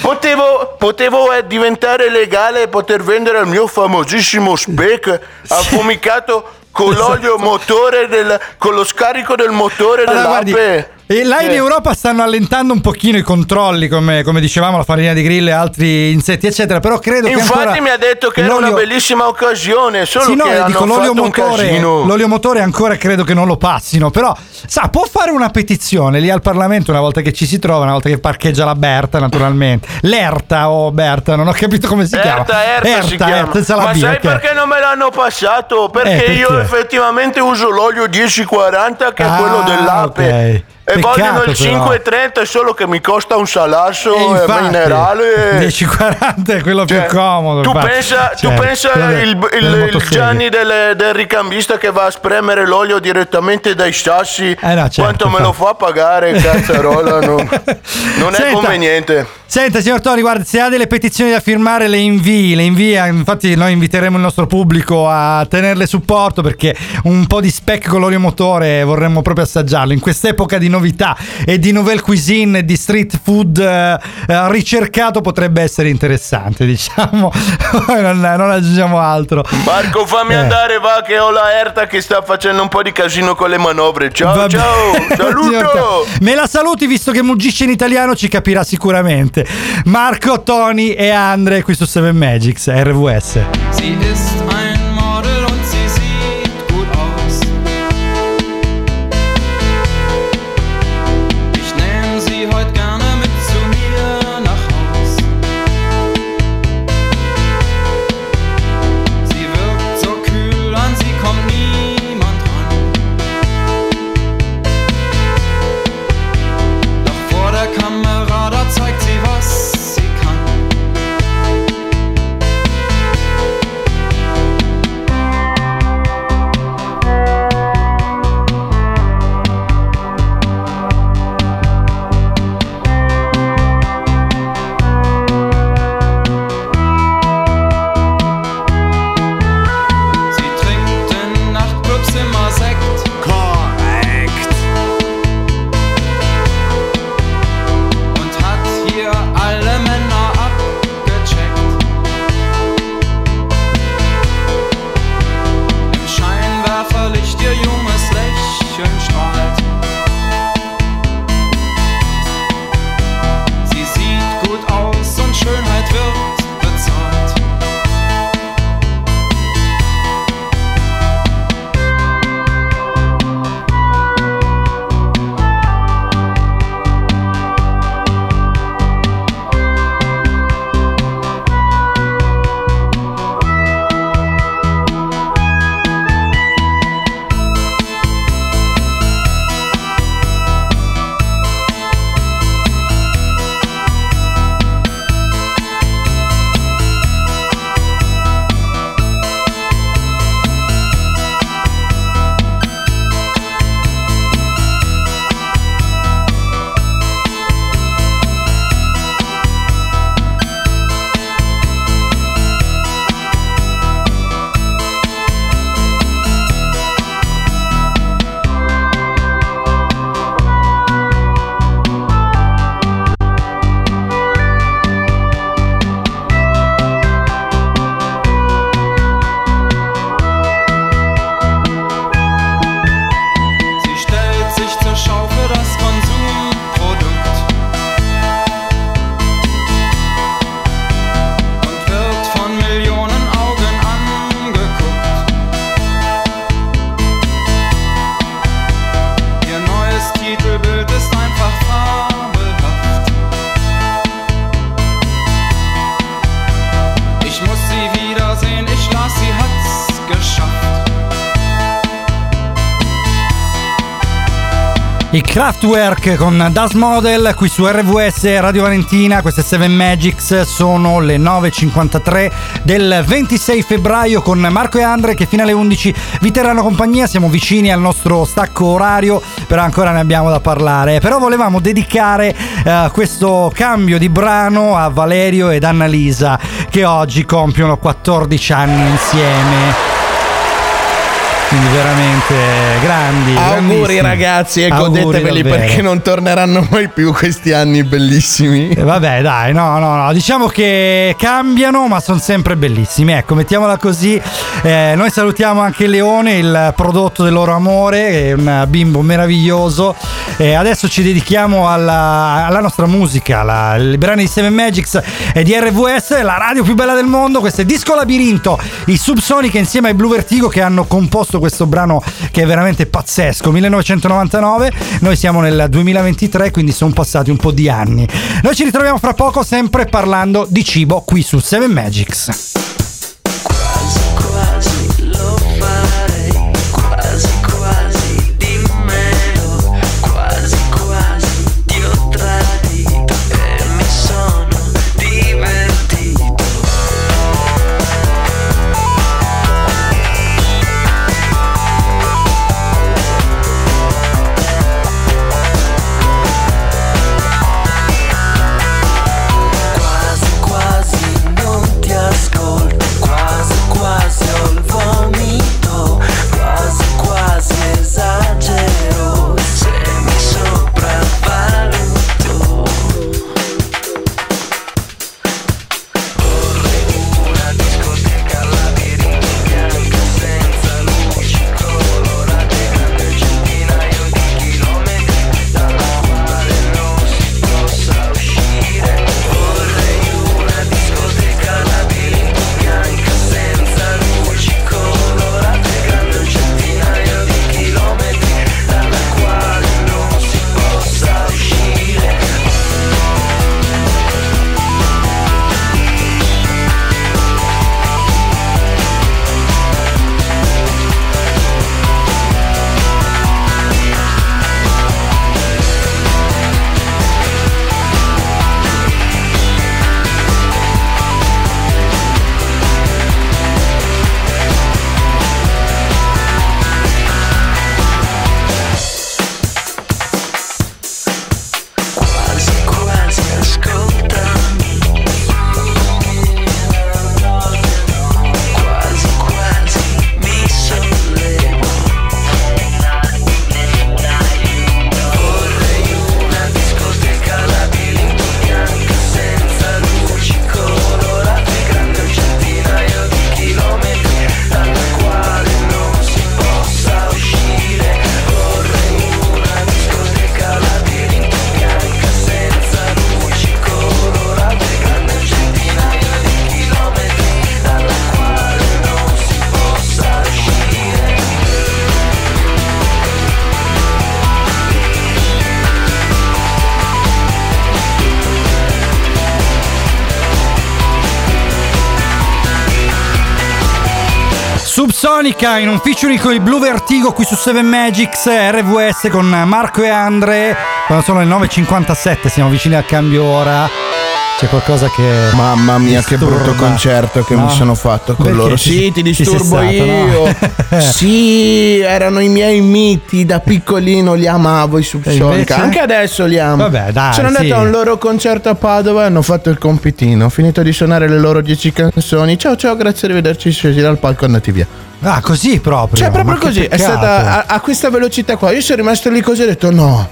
S11: potevo, potevo eh, diventare legale e poter vendere il mio famosissimo spec affumicato con l'olio motore, del, con lo scarico del motore
S3: Allora, guardi,
S11: dell'ape.
S3: E là in
S11: Eh.
S3: Europa stanno allentando un pochino i controlli, come, come dicevamo, la farina di grillo e altri insetti, eccetera. Però credo che
S11: Infatti mi ha detto che era una
S3: l'olio-
S11: bellissima occasione, solo
S3: Sì, no,
S11: che
S3: dico, l'olio motore, l'olio motore ancora credo che non lo passino, però sa, può fare una petizione lì al Parlamento una volta che ci si trova, una volta che parcheggia la Berta naturalmente. L'Erta o Berta, non ho capito come si chiama.
S11: Erta, Erta, si chiama.
S3: senza la
S11: Ma
S3: B,
S11: sai perché non me l'hanno passato? Perché
S3: Eh,
S11: io
S3: perché?
S11: effettivamente uso l'olio 1040 che è
S3: Ah,
S11: quello dell'ape.
S3: ok.
S11: E vogliono il
S3: però.
S11: 530 solo che mi costa un salasso
S3: E
S11: e
S3: infatti,
S11: minerale.
S3: 1040 è quello
S11: Cioè,
S3: più comodo.
S11: Tu
S3: infatti.
S11: pensa, tu
S3: Cioè,
S11: pensa
S3: quello del-
S11: il, il- il. Gianni del, del ricambista che va a spremere l'olio direttamente dai sassi,
S3: Eh no, certo,
S11: quanto me lo fa pagare, cazzarola? Non, non è
S3: Senta,
S11: conveniente.
S3: Senta, signor Tori, guarda, se ha delle petizioni da firmare, le invii, le invia. Infatti, noi inviteremo il nostro pubblico a tenerle supporto perché un po' di spec con l'olio motore vorremmo proprio assaggiarlo. In quest'epoca di novità e di nouvelle cuisine e di street food eh, eh, ricercato potrebbe essere interessante, diciamo. non, non aggiungiamo altro.
S11: Marco, fammi
S3: Eh.
S11: andare, va, che ho la Erta che sta facendo un po' di casino con le manovre. Ciao,
S3: Vabbè.
S11: ciao, saluto!
S3: Me la saluti visto che muggisce in italiano ci capirà sicuramente. Marco, Tony e Andre qui su 7 Magics, RWS.
S12: Sie
S3: Kraftwerk con Das Model qui su RVS Radio Valentina, queste 7 Magics sono le 9.53 del 26 febbraio con Marco e Andre che fino alle 11 vi terranno compagnia, siamo vicini al nostro stacco orario, però ancora ne abbiamo da parlare, però volevamo dedicare eh, questo cambio di brano a Valerio ed Annalisa che oggi compiono 14 anni insieme. Quindi veramente grandi.
S2: Auguri ragazzi e
S3: Auguri
S2: godeteveli
S3: davvero.
S2: perché non torneranno mai più questi anni bellissimi.
S3: Eh, Vabbè, dai, no, no, no. Diciamo che cambiano, ma sono sempre bellissimi. Ecco, mettiamola così. Eh, noi salutiamo anche Leone, il prodotto del loro amore, è un bimbo meraviglioso. Eh, adesso ci dedichiamo alla, alla nostra musica. La, il brano di Seven Magics e di RVS, la radio più bella del mondo. Questo è Disco Labirinto, i Subsonica insieme ai Blue Vertigo che hanno composto questo brano che è veramente pazzesco. 1999, noi siamo nel 2023, quindi sono passati un po' di anni. Noi ci ritroviamo fra poco sempre parlando di cibo qui su Seven Magics. Subsonica in un featuring con i Blue Vertigo qui su 7 Magics RVS con Marco e Andre. Quando sono le 9.57, siamo vicini al cambio ora. C'è qualcosa che.
S2: Mamma mia, che
S3: disturba.
S2: brutto concerto che
S3: No?
S2: mi sono fatto con
S3: Perché
S2: loro.
S3: ci-
S2: Sì, ti disturbo
S3: stato,
S2: io.
S3: no?
S2: sì, erano i miei miti da piccolino, li amavo i Subsonica. Anche adesso li amo.
S3: Vabbè, dai,
S2: Sono andato
S3: sì.
S2: a un loro concerto a Padova e hanno fatto il compitino. Ho finito di suonare le loro dieci canzoni. Ciao, ciao, grazie, arrivederci. Scesi dal palco e andati via.
S3: Ah, così proprio.
S2: Cioè, proprio così. È stata a, a questa velocità qua. Io sono rimasto lì così e ho detto no.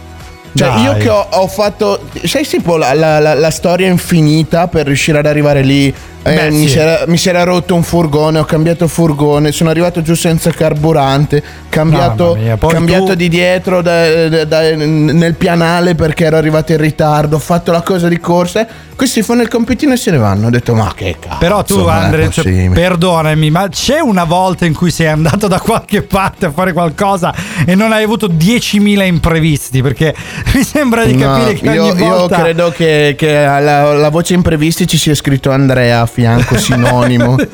S2: Cioè,
S3: Dai.
S2: io che ho, ho fatto. Sai, tipo la, la- la- la storia infinita per riuscire ad arrivare lì. Eh,
S3: Beh,
S2: mi,
S3: sì.
S2: si era, mi si era rotto un furgone, ho cambiato furgone, sono arrivato giù senza carburante, cambiato, cambiato
S3: tu-
S2: di dietro da- da- da- nel pianale perché ero arrivato in ritardo, ho fatto la cosa di corsa. Questi fanno il compitino e se ne vanno. Ho detto, ma che cazzo.
S3: Però tu,
S2: non è
S3: Andre, cioè,
S2: possibile."
S3: perdonami, ma c'è una volta in cui sei andato da qualche parte a fare qualcosa e non hai avuto 10.000 imprevisti? Perché mi sembra di
S2: No,
S3: capire che
S2: io,
S3: ogni
S2: io
S3: volta.
S2: credo che, che alla, alla voce imprevisti ci sia scritto Andrea fianco, sinonimo.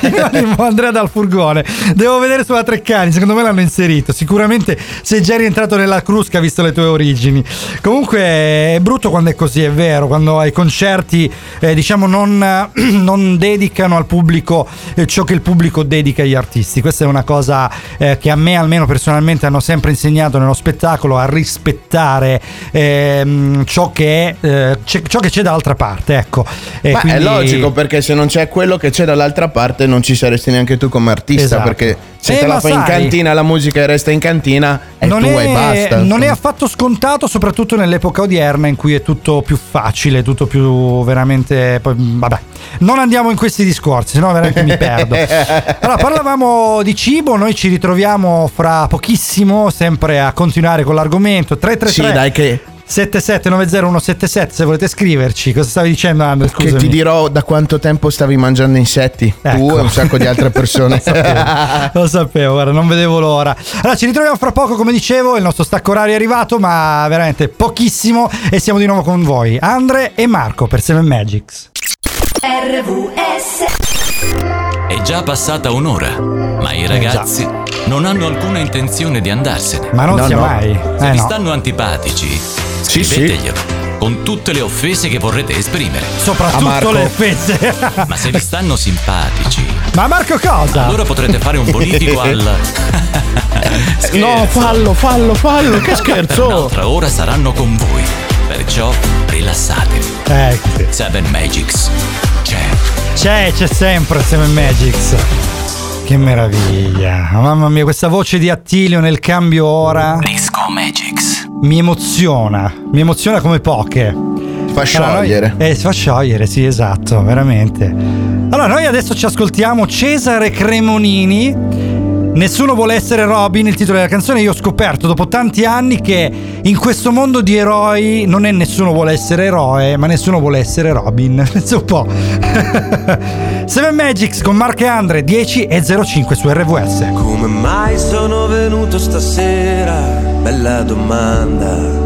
S3: Sinonimo Andrea dal furgone. Devo vedere sulla Treccani, secondo me l'hanno inserito. Sicuramente sei già rientrato nella crusca visto le tue origini. Comunque è brutto quando è così, è vero, quando ai concerti eh, diciamo non, non dedicano al pubblico eh, ciò che il pubblico dedica agli artisti. Questa è una cosa eh, che a me almeno personalmente hanno sempre insegnato nello spettacolo a rispettare ehm, ciò, che è, eh, ciò che c'è dall'altra parte. Ecco.
S2: Ma
S3: quindi-
S2: è logico perché se non c'è quello che c'è dall'altra parte non ci saresti neanche tu come artista
S3: Esatto.
S2: perché se
S3: Eh,
S2: te la fai in
S3: sai-
S2: cantina la musica resta in cantina è
S3: non,
S2: tua
S3: è,
S2: e basta.
S3: non è affatto scontato, soprattutto nell'epoca odierna in cui è tutto più facile, tutto più veramente. Vabbè, non andiamo in questi discorsi, sennò veramente mi perdo. Allora, parlavamo di cibo, noi ci ritroviamo fra pochissimo, sempre a continuare con l'argomento. 333
S2: Sì, dai che
S3: 7790177 se volete scriverci. Cosa stavi dicendo, Andrea?
S2: che
S3: Scusami.
S2: ti dirò da quanto tempo stavi mangiando insetti tu
S3: Ecco.
S2: e un sacco di altre persone.
S3: Lo sapevo, lo sapevo, guarda, non vedevo l'ora. Allora, ci ritroviamo fra poco, come dicevo, il nostro stacco orario è arrivato, ma veramente pochissimo e siamo di nuovo con voi, Andre e Marco per Seven Magics.
S4: È già passata un'ora, ma i ragazzi non hanno alcuna intenzione di andarsene.
S3: Ma non
S2: No,
S3: sia
S2: no.
S3: mai.
S4: Se
S3: Eh
S4: vi
S3: no.
S4: stanno antipatici,
S2: Sì, sì.
S4: scriveteglielo con tutte le offese che vorrete esprimere.
S3: Soprattutto le offese.
S4: Ma se vi stanno simpatici,
S3: ma Marco cosa?
S4: allora potrete fare un bonifico al.
S2: No, fallo, fallo, fallo, che scherzo.
S4: Un'altra ora saranno con voi. Perciò rilassatevi.
S3: Eh,
S4: Seven Magics c'è.
S3: c'è, sempre Seven Magics. Che meraviglia. Mamma mia, questa voce di Attilio nel cambio ora
S4: Disco Magics.
S3: mi emoziona. Mi emoziona come poche.
S2: Fa sciogliere.
S3: Allora, eh, si fa sciogliere, sì, esatto, veramente. Allora, noi adesso ci ascoltiamo Cesare Cremonini. Nessuno vuole essere Robin, il titolo della canzone. Io ho scoperto dopo tanti anni che in questo mondo di eroi non è nessuno vuole essere eroe, ma nessuno vuole essere Robin. Pensa un po'. Seven Magics con Mark e Andre 10 e 05 su RVS.
S10: Come mai sono venuto stasera? Bella domanda.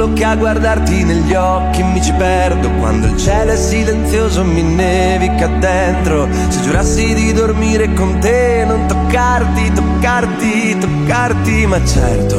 S10: Solo che a guardarti negli occhi mi ci perdo quando il cielo è silenzioso mi nevica dentro. Se giurassi di dormire con te, non toccarti, toccarti, toccarti, ma certo.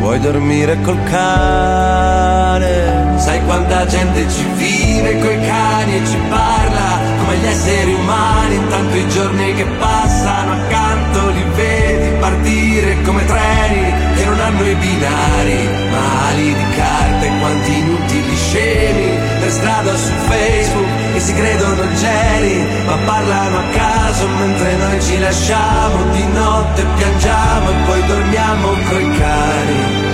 S10: Puoi dormire col cane. Sai quanta gente ci vive coi cani e ci parla come gli esseri umani. Intanto i giorni che passano accanto li vedi partire come treni hanno i binari, ma ali di carta e quanti inutili scemi per strada su Facebook che si credono geni, ma parlano a caso mentre noi ci lasciamo di notte piangiamo e poi dormiamo coi cani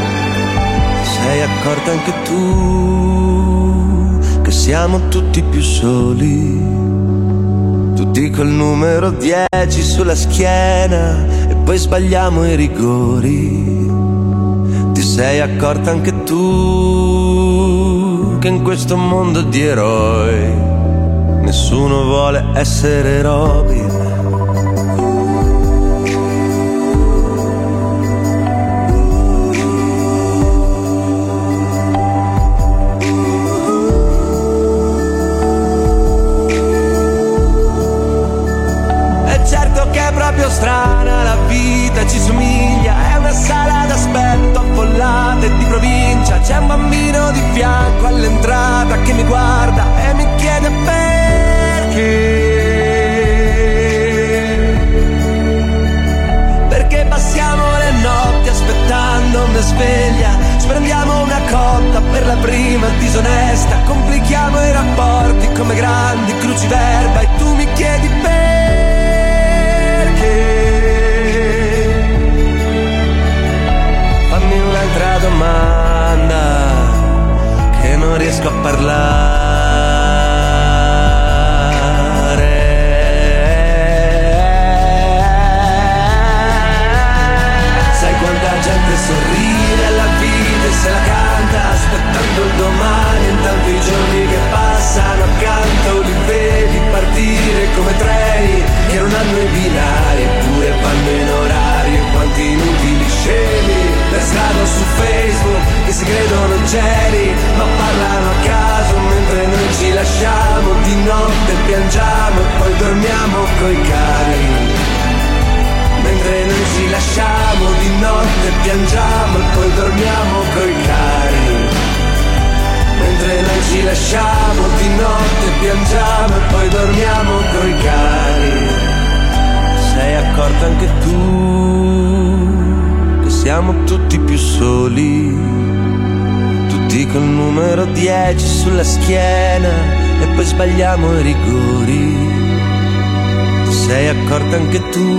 S10: sei accorta anche tu che siamo tutti più soli, tutti col numero 10 sulla schiena e poi sbagliamo i rigori. Sei accorta anche tu che in questo mondo di eroi nessuno vuole essere Robin. E di provincia. C'è un bambino di fianco all'entrata che mi guarda e mi chiede perché. Perché passiamo le notti aspettando una sveglia, sprendiamo una cotta per la prima disonesta, complichiamo i rapporti come grandi cruciverba e tu mi chiedi perché. domanda che non riesco a parlare. Sai quanta gente sorride alla vita e se la canta aspettando il domani, in tanti giorni che passano accanto li vedi partire come treni che non hanno i binari eppure vanno in orario e quanti inutili scegli strada su Facebook che si credono c'eri ma parlano a caso mentre noi ci lasciamo. Di notte piangiamo e poi dormiamo coi cani. Mentre noi ci lasciamo di notte piangiamo e poi dormiamo coi cani. Mentre noi ci lasciamo di notte piangiamo e poi dormiamo coi cani. Sei accorto anche tu? Siamo tutti più soli, tutti col numero 10 sulla schiena e poi sbagliamo i rigori. Ti sei accorta anche tu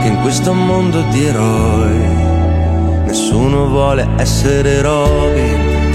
S10: che in questo mondo di eroi nessuno vuole essere Robin.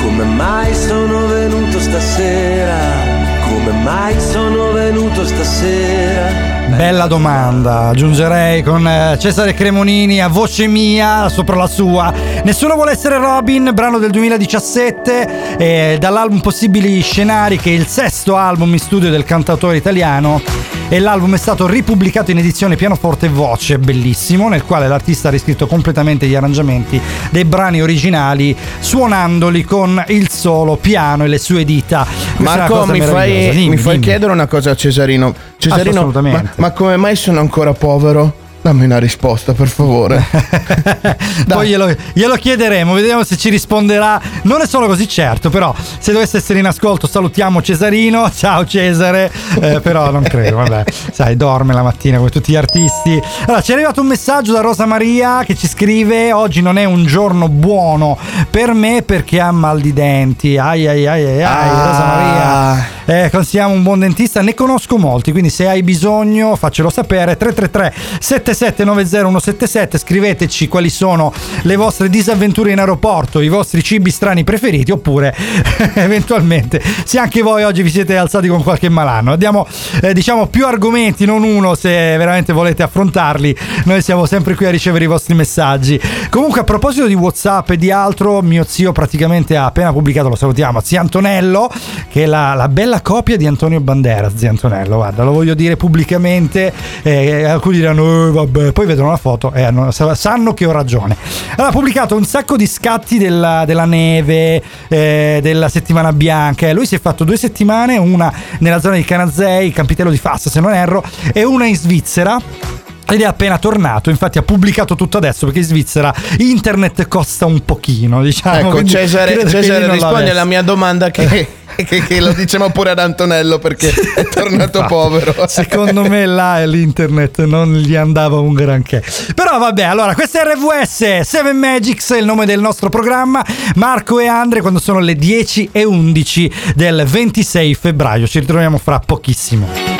S10: Come mai sono venuto stasera? Come mai sono venuto stasera?
S3: Bella domanda, aggiungerei con eh, Cesare Cremonini a voce mia sopra la sua. Nessuno vuole essere Robin, brano del 2017, eh, dall'album Possibili Scenari, che è il sesto album in studio del cantautore italiano. E l'album è stato ripubblicato in edizione pianoforte e voce, bellissimo, nel quale l'artista ha riscritto completamente gli arrangiamenti dei brani originali, suonandoli con il solo piano e le sue dita. Questa
S2: Marco, mi fai.
S3: Dimmi,
S2: mi fai chiedere una cosa a Cesarino. Cesarino, ma, ma come mai sono ancora povero? Dammi una risposta, per favore.
S3: Poi glielo, glielo chiederemo, vediamo se ci risponderà. Non ne sono così certo, però se dovesse essere in ascolto salutiamo Cesarino. Ciao Cesare, Eh, però non credo, vabbè. Sai, dorme la mattina come tutti gli artisti. Allora, ci è arrivato un messaggio da Rosa Maria che ci scrive oggi non è un giorno buono per me perché ha mal di denti. Ai ai ai ai, ai
S2: Ah.
S3: Rosa Maria. Eh, consigliamo un buon dentista, ne conosco molti, quindi se hai bisogno faccelo sapere 333 7790 177, scriveteci quali sono le vostre disavventure in aeroporto, i vostri cibi strani preferiti oppure eventualmente se anche voi oggi vi siete alzati con qualche malanno. Abbiamo eh, diciamo più argomenti, non uno se veramente volete affrontarli. Noi siamo sempre qui a ricevere i vostri messaggi. Comunque a proposito di WhatsApp e di altro, mio zio praticamente ha appena pubblicato, lo salutiamo, zio Antonello, che è la, la bella copia di Antonio Banderas, zio Antonello, guarda, lo voglio dire pubblicamente, eh, alcuni diranno, "Eh, vabbè, poi vedono la foto e hanno- sa- sanno che ho ragione. Allora, ha pubblicato un sacco di scatti della, della neve, eh, della settimana bianca, lui si è fatto due settimane, una nella zona di Canazei, Campitello di Fassa se non erro, e una in Svizzera. Ed è appena tornato, infatti ha pubblicato tutto adesso perché in Svizzera internet costa un pochino, diciamo.
S2: ecco, Cesare, Cesare risponde alla mia domanda che, che- che lo diciamo pure ad Antonello perché è tornato
S3: Infatti,
S2: povero.
S3: Secondo me là l'internet non gli andava un granché. Però vabbè, allora, questa è RVS 7 Magics, è il nome del nostro programma. Marco e Andre quando sono le 10 e 11 del 26 febbraio. Ci ritroviamo fra pochissimo.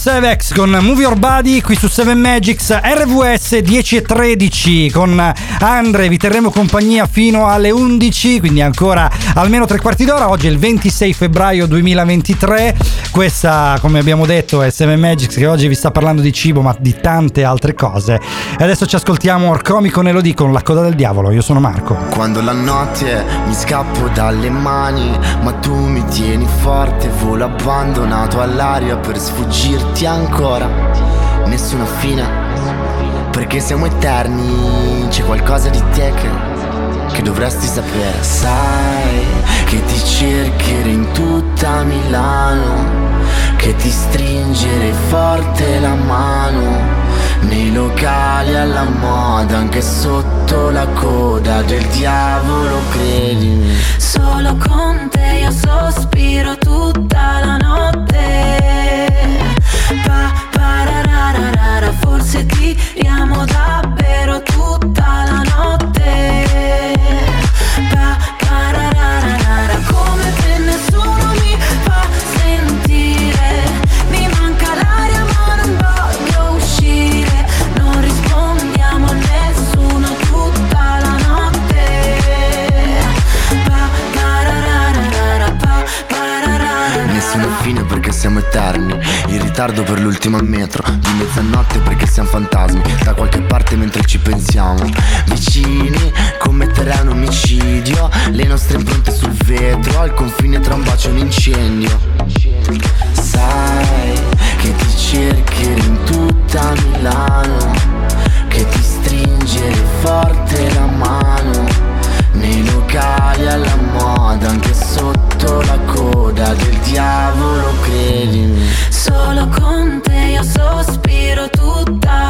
S3: Sevex con Move Your Body qui su 7 Magics RVS 10 e 13 con Andre vi terremo compagnia fino alle 11 quindi ancora almeno tre quarti d'ora. Oggi è il 26 febbraio 2023 questa come abbiamo detto è 7 Magics che oggi vi sta parlando di cibo ma di tante altre cose. E adesso ci ascoltiamo Orcomi con Elodie con La coda del diavolo. Io sono Marco.
S7: Quando la notte mi scappo dalle mani, ma tu mi tieni forte, volo abbandonato all'aria per sfuggirti ancora. Nessuna fine, perché siamo eterni, c'è qualcosa di te che, che dovresti sapere. Sai che ti cercherò in tutta Milano, che ti stringerei forte la mano. Nei locali alla moda, anche sotto la coda del diavolo, credimi.
S8: Solo con te io sospiro tutta la notte. Pa, parararara, forse tiriamo davvero tutta la notte.
S7: Ritardo per l'ultimo metro. Di mezzanotte perché siamo fantasmi. Da qualche parte mentre ci pensiamo. Vicini commetterai un omicidio. Le nostre impronte sul vetro. Al confine tra un bacio e un incendio. Sai che ti cercherò in tutta Milano. Che ti stringere forte la mano. Nei locali alla moda Anche sotto la coda del diavolo credimi
S8: Solo con te io sospiro tutta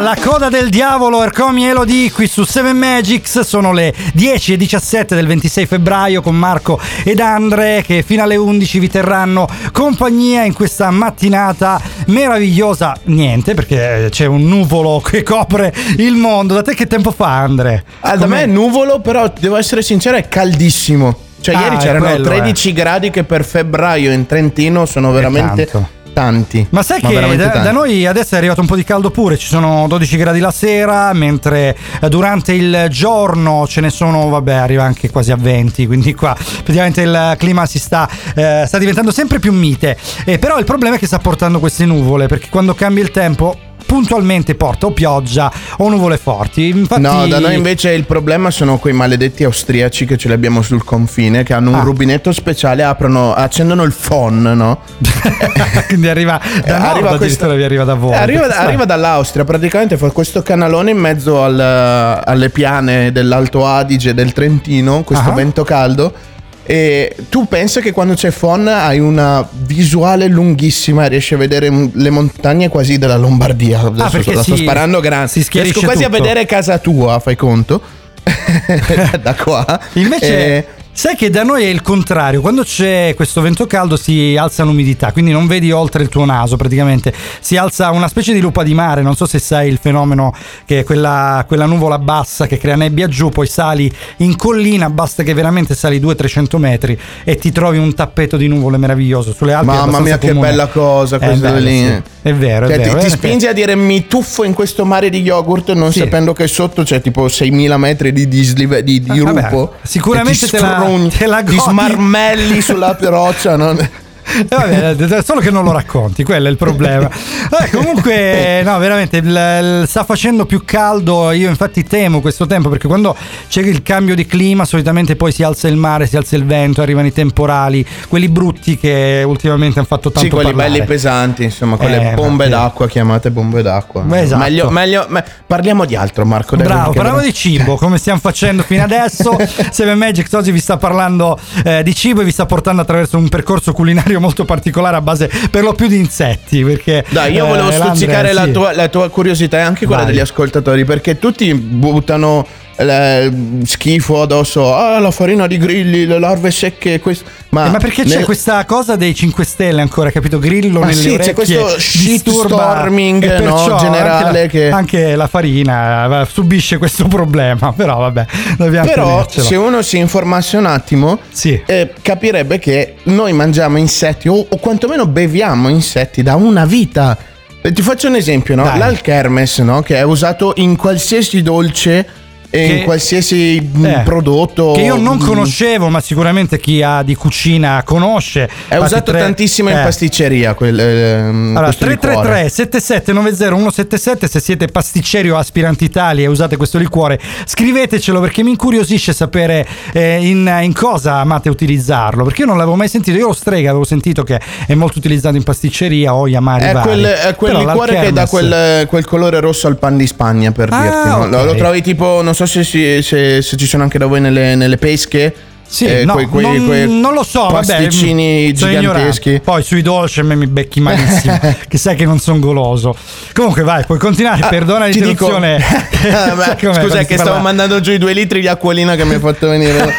S8: La
S3: coda del diavolo, Ercomi Elodie qui su 7 Magics. Sono le 10 e 17 del 26 febbraio con Marco ed Andre che fino alle 11 vi terranno compagnia in questa mattinata meravigliosa. Niente, perché c'è un nuvolo che copre il mondo. Da te che tempo fa, Andre?
S2: Ah, da me è nuvolo, però devo essere sincero, è caldissimo. Cioè,
S3: Ah,
S2: ieri c'erano
S3: quello,
S2: 13 gradi che per febbraio in Trentino sono veramente. Tanti.
S3: Ma sai che
S2: veramente
S3: da, da noi adesso è arrivato un po' di caldo pure, ci sono 12 gradi la sera, mentre eh, durante il giorno ce ne sono, vabbè, arriva anche quasi a 20, quindi qua praticamente il clima si sta, eh, sta diventando sempre più mite. Eh, però il problema è che sta portando queste nuvole, perché quando cambia il tempo puntualmente porta o pioggia o nuvole forti. Infatti,
S2: No, da noi invece il problema sono quei maledetti austriaci che ce li abbiamo sul confine, che hanno un
S3: Ah.
S2: rubinetto speciale, aprono, accendono il phon, no?
S3: quindi arriva da nord,
S2: arriva
S3: vi arriva da voi.
S2: Eh, arriva,
S3: Perché
S2: arriva dall'Austria, praticamente fa questo canalone in mezzo al- alle piane dell'Alto Adige del Trentino, questo
S3: Ah.
S2: vento caldo. E tu pensa che quando c'è FON hai una visuale lunghissima, riesci a vedere le montagne quasi della Lombardia. Adesso
S3: Ah, perché
S2: la sto
S3: si-
S2: sparando grande.
S3: si
S2: Riesco quasi
S3: tutto.
S2: a vedere casa tua, fai conto. da qua.
S3: Invece,
S2: E-
S3: Sai che da noi è il contrario, quando c'è questo vento caldo si alza l'umidità, quindi non vedi oltre il tuo naso praticamente, si alza una specie di lupa di mare, non so se sai il fenomeno che è quella, quella nuvola bassa che crea nebbia giù, poi sali in collina, basta che veramente sali 200-300 metri e ti trovi un tappeto di nuvole meraviglioso sulle Alpi. è
S2: Mamma mia, che
S3: comune.
S2: bella cosa
S3: È
S2: questa
S3: bello,
S2: lì.
S3: sì. È vero, è
S2: Cioè,
S3: vero.
S2: ti, ti
S3: veramente.
S2: spingi a dire mi tuffo in questo mare di yogurt non
S3: Sì.
S2: sapendo che sotto c'è tipo 6000 metri di, di, di, di
S3: Ah, vabbè,
S2: rupo.
S3: sicuramente
S2: e ti
S3: te la-
S2: sfrugni,
S3: te la
S2: ti
S3: godi.
S2: smarmelli sulla roccia. no?
S3: Eh, vabbè, solo che non lo racconti, quello è il problema. Vabbè, comunque, no, veramente il- il- sta facendo più caldo. Io, infatti, temo questo tempo perché quando c'è il cambio di clima, solitamente poi si alza il mare, si alza il vento, arrivano i temporali, quelli brutti che ultimamente hanno fatto tanto
S2: Sì, quelli
S3: parlare.
S2: belli pesanti, insomma, quelle
S3: Eh,
S2: bombe d'acqua chiamate bombe d'acqua.
S3: Beh, esatto.
S2: Meglio, meglio, me- parliamo di altro, Marco.
S3: Bravo, parliamo di cibo come stiamo facendo fino adesso. Seven Magics oggi vi sta parlando eh, di cibo e vi sta portando attraverso un percorso culinario molto particolare a base per lo più di insetti. Perché
S2: Dai, io
S3: eh,
S2: volevo
S3: Landre,
S2: stuzzicare la,
S3: sì.
S2: tua, la tua curiosità e anche quella
S3: Vai.
S2: degli ascoltatori, perché tutti buttano eh, schifo addosso. Ah, la farina di grilli, le larve secche. questo. Ma,
S3: Eh, ma perché c'è
S2: nel-
S3: questa cosa dei 5 Stelle ancora, capito? Grillo
S2: Ma
S3: nelle
S2: sì, c'è
S3: orecchie
S2: questo
S3: disturba-
S2: shitstorming, no, generale
S3: anche la,
S2: che-
S3: anche la farina subisce questo problema. Però vabbè, dobbiamo
S2: Però se uno si informasse un attimo, eh, capirebbe che noi mangiamo insetti o, o quantomeno beviamo insetti da una vita. Ti faccio un esempio, no?
S3: Dai.
S2: L'alchermes, no? Che è usato in qualsiasi dolce e in qualsiasi mm,
S3: Eh,
S2: prodotto.
S3: Che io non
S2: mm,
S3: conoscevo, ma sicuramente chi ha di cucina conosce.
S2: È usato tantissimo in pasticceria quel, ehm,
S3: Allora,
S2: questo liquore.
S3: 333 7790 177 se siete pasticceri o aspiranti Italia e usate questo liquore, scrivetecelo perché mi incuriosisce sapere eh, in, in cosa amate utilizzarlo, perché io non l'avevo mai sentito, io lo strega avevo sentito che è molto utilizzato in pasticceria o amari
S2: È
S3: vari.
S2: quel, è quel liquore che dà quel, quel colore rosso al pan di Spagna, per
S3: Ah,
S2: dirti. no? Lo,
S3: ok.
S2: lo trovi tipo, non so se, si- se- se ci sono anche da voi nelle, nelle pesche.
S3: Sì,
S2: eh,
S3: no,
S2: quei- quei-
S3: non,
S2: quei
S3: non lo so, vabbè,
S2: pasticcini
S3: sono
S2: giganteschi.
S3: Poi sui dolci a me mi becchi malissimo, che sai che non sono goloso. Comunque vai, puoi continuare,
S2: Ah,
S3: perdona
S2: ti dico-
S3: l'interruzione.
S2: Ah,
S3: com'è
S2: scusa, che
S3: parla-
S2: stavo mandando giù i due litri di acquolina che mi hai fatto venire.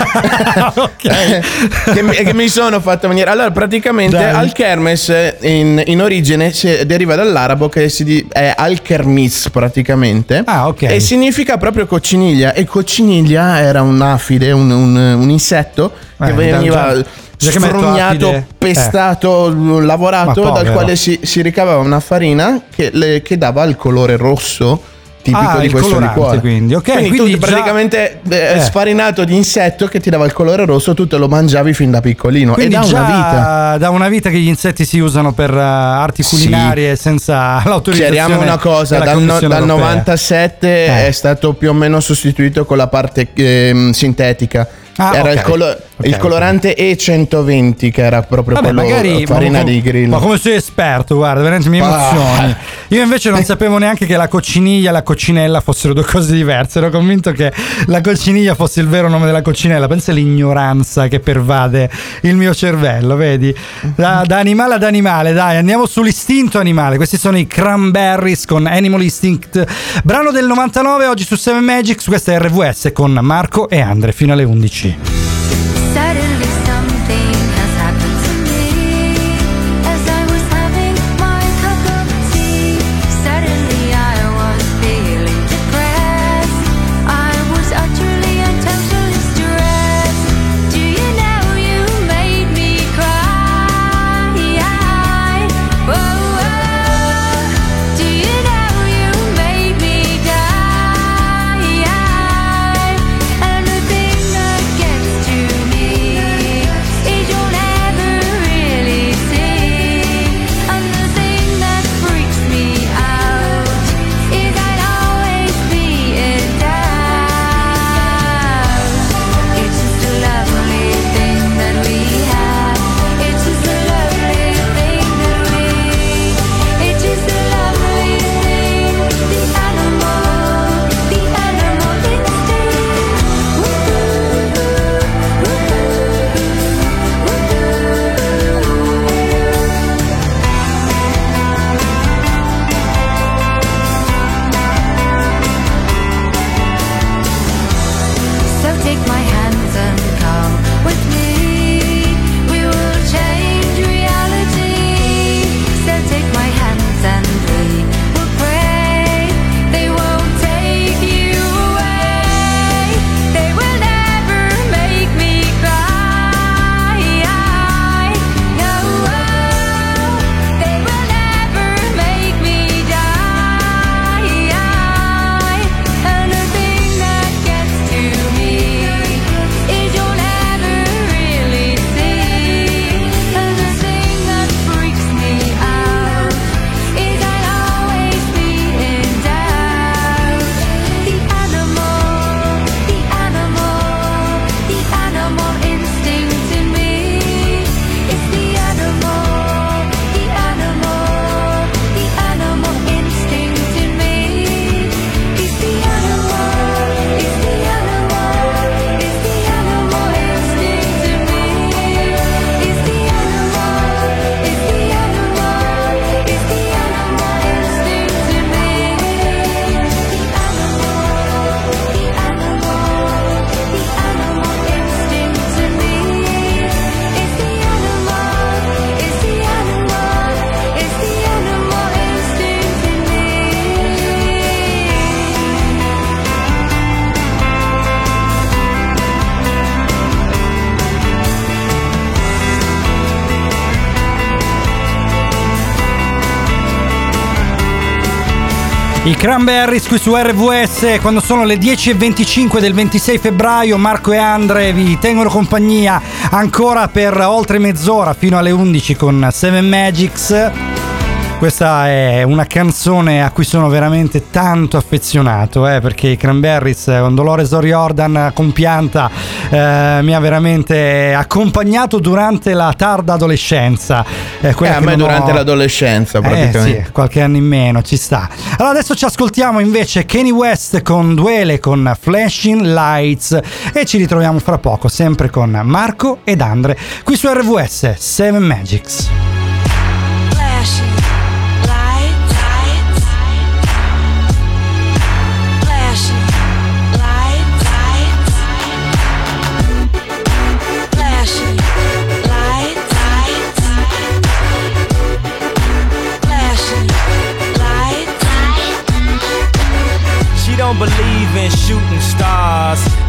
S2: che, mi, che mi sono fatto venire. Allora, praticamente
S3: Dai.
S2: Alkermes in, in origine deriva dall'arabo che si è Alkermis praticamente.
S3: Ah, ok.
S2: E significa proprio cocciniglia. E cocciniglia era un'afide, un, un- un insetto che
S3: Eh,
S2: veniva
S3: che metto
S2: sfrugnato,
S3: eh.
S2: pestato, lavorato,
S3: Ma
S2: dal quale si, si ricavava una farina che, le- che dava il colore rosso tipico
S3: Ah,
S2: di questo liquore.
S3: quindi. Ok,
S2: quindi,
S3: quindi
S2: tu
S3: già-
S2: praticamente eh,
S3: Eh.
S2: sfarinato di insetto che ti dava il colore rosso, tu te lo mangiavi fin da piccolino
S3: Quindi
S2: e da una vita.
S3: da una vita che gli insetti si usano per eh, arti
S2: Sì.
S3: culinarie senza l'autorizzazione.
S2: Chiariamo una cosa, dal, no- dal
S3: europea.
S2: 97
S3: Eh.
S2: è stato più o meno sostituito con la parte ehm, sintetica.
S3: Ah,
S2: era
S3: ok.
S2: il, colo-
S3: Ok,
S2: il colorante E120 che era proprio
S3: Vabbè,
S2: quello
S3: magari
S2: farina
S3: ma,
S2: di grill.
S3: Ma come sei esperto, guarda, veramente mi
S2: Ah.
S3: emozioni. Io invece non sapevo neanche che la cocciniglia e la coccinella fossero due cose diverse. Ero convinto che la cocciniglia fosse il vero nome della coccinella. Pensa all'ignoranza che pervade il mio cervello, vedi? Da, da animale ad animale, dai, andiamo sull'istinto animale. Questi sono i Cranberries con Animal Instinct. Brano del 99 oggi su 7 Magics. Questa è RVS con Marco e Andre fino alle 11.
S8: Merci. I
S3: Cranberries qui su RVS quando sono le 10.25 del 26 febbraio Marco e Andre vi tengono compagnia ancora per oltre mezz'ora fino alle 11 con Seven Magics questa è una canzone a cui sono veramente tanto affezionato eh, perché i Cranberries con Dolores O'Riordan compianta eh, mi ha veramente accompagnato durante la tarda adolescenza eh,
S2: Eh, a me
S3: non ho-
S2: durante l'adolescenza
S3: eh
S2: praticamente.
S3: sì, qualche anno in meno, ci sta. Allora adesso ci ascoltiamo invece Kanye West con Duele con Flashing Lights e ci ritroviamo fra poco sempre con Marco ed Andre qui su RVS 7 Magics.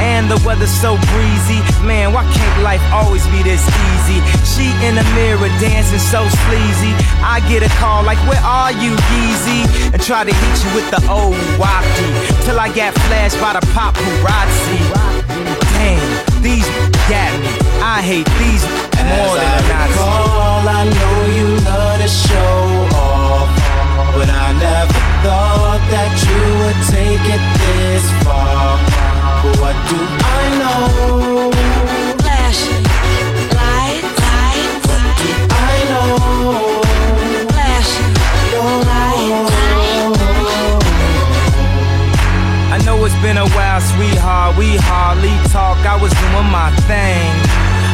S10: And the weather's so breezy. Man, why can't life always be this easy? She in the mirror dancing so sleazy. I get a call like, Where are you, Yeezy? And try to hit you with the old walkie. Till I get flashed by the paparazzi. Damn, these got me. I hate these more than a Nazi.
S7: All I know you love to show off, but I never thought that you would take it this far. But what do I know?
S13: flashing lights, lights.
S7: What do I know?
S13: Flashing lights,
S10: I know it's been a while, sweetheart. We hardly talk. I was doing my thing.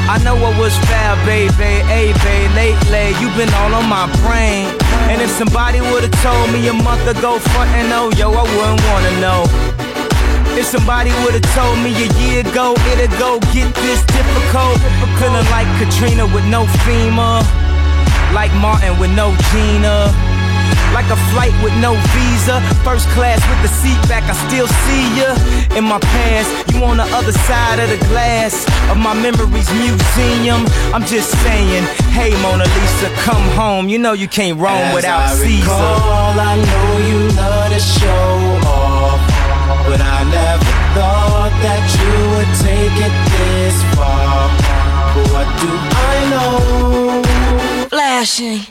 S10: I know what was fair, baby. Hey, babe, lately you've been all on my brain. And if somebody would've told me a month ago, front and oh, yo, I wouldn't wanna know. If somebody would've told me a year ago, it'd go get this difficult. Feeling like Katrina with no FEMA. Like Martin with no Gina. Like a flight with no visa. First class with the seat back, I still see ya. In my past, you on the other side of the glass of my memories museum. I'm just saying, hey Mona Lisa, come home. You know you can't roam
S7: As
S10: without
S7: I
S10: Caesar.
S7: recall, I know you love to show but I never thought that you would take it this far. But what do I know?
S13: flashing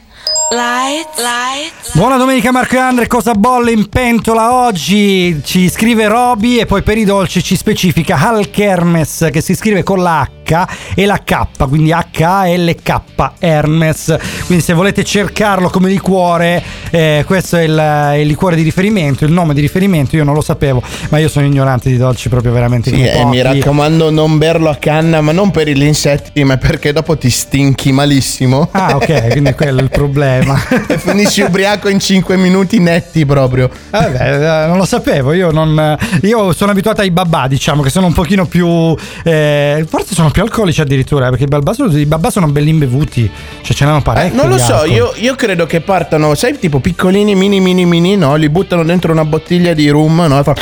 S13: lights, lights.
S3: Buona domenica Marco e Andre, cosa bolle in pentola oggi? Ci scrive Roby e poi per i dolci ci specifica Al Kermes che si scrive con la H H e la K, quindi H-A-L-K Hermes. Quindi se volete cercarlo come liquore, eh, questo è il, il liquore di riferimento, il nome di riferimento, io non lo sapevo, ma io sono ignorante di dolci proprio veramente
S2: Sì, e mi
S3: pochi.
S2: raccomando non berlo a canna, ma non per gli insetti, ma perché dopo ti stinchi malissimo.
S3: Ah, ok, quindi quello è il problema.
S2: e finisci ubriaco in 5 minuti netti proprio.
S3: Vabbè, eh, non lo sapevo, io, non, io sono abituato ai babà, diciamo, che sono un pochino più... eh, forse sono più alcolici addirittura, eh, perché i babà sono, i babà sono belli imbevuti, cioè ce n'hanno
S2: Eh,
S3: parecchi.
S2: non lo
S3: di
S2: so, io, io credo che partano, sai, tipo piccolini, mini, mini, mini, no? Li buttano dentro una bottiglia di rum, no? E fa...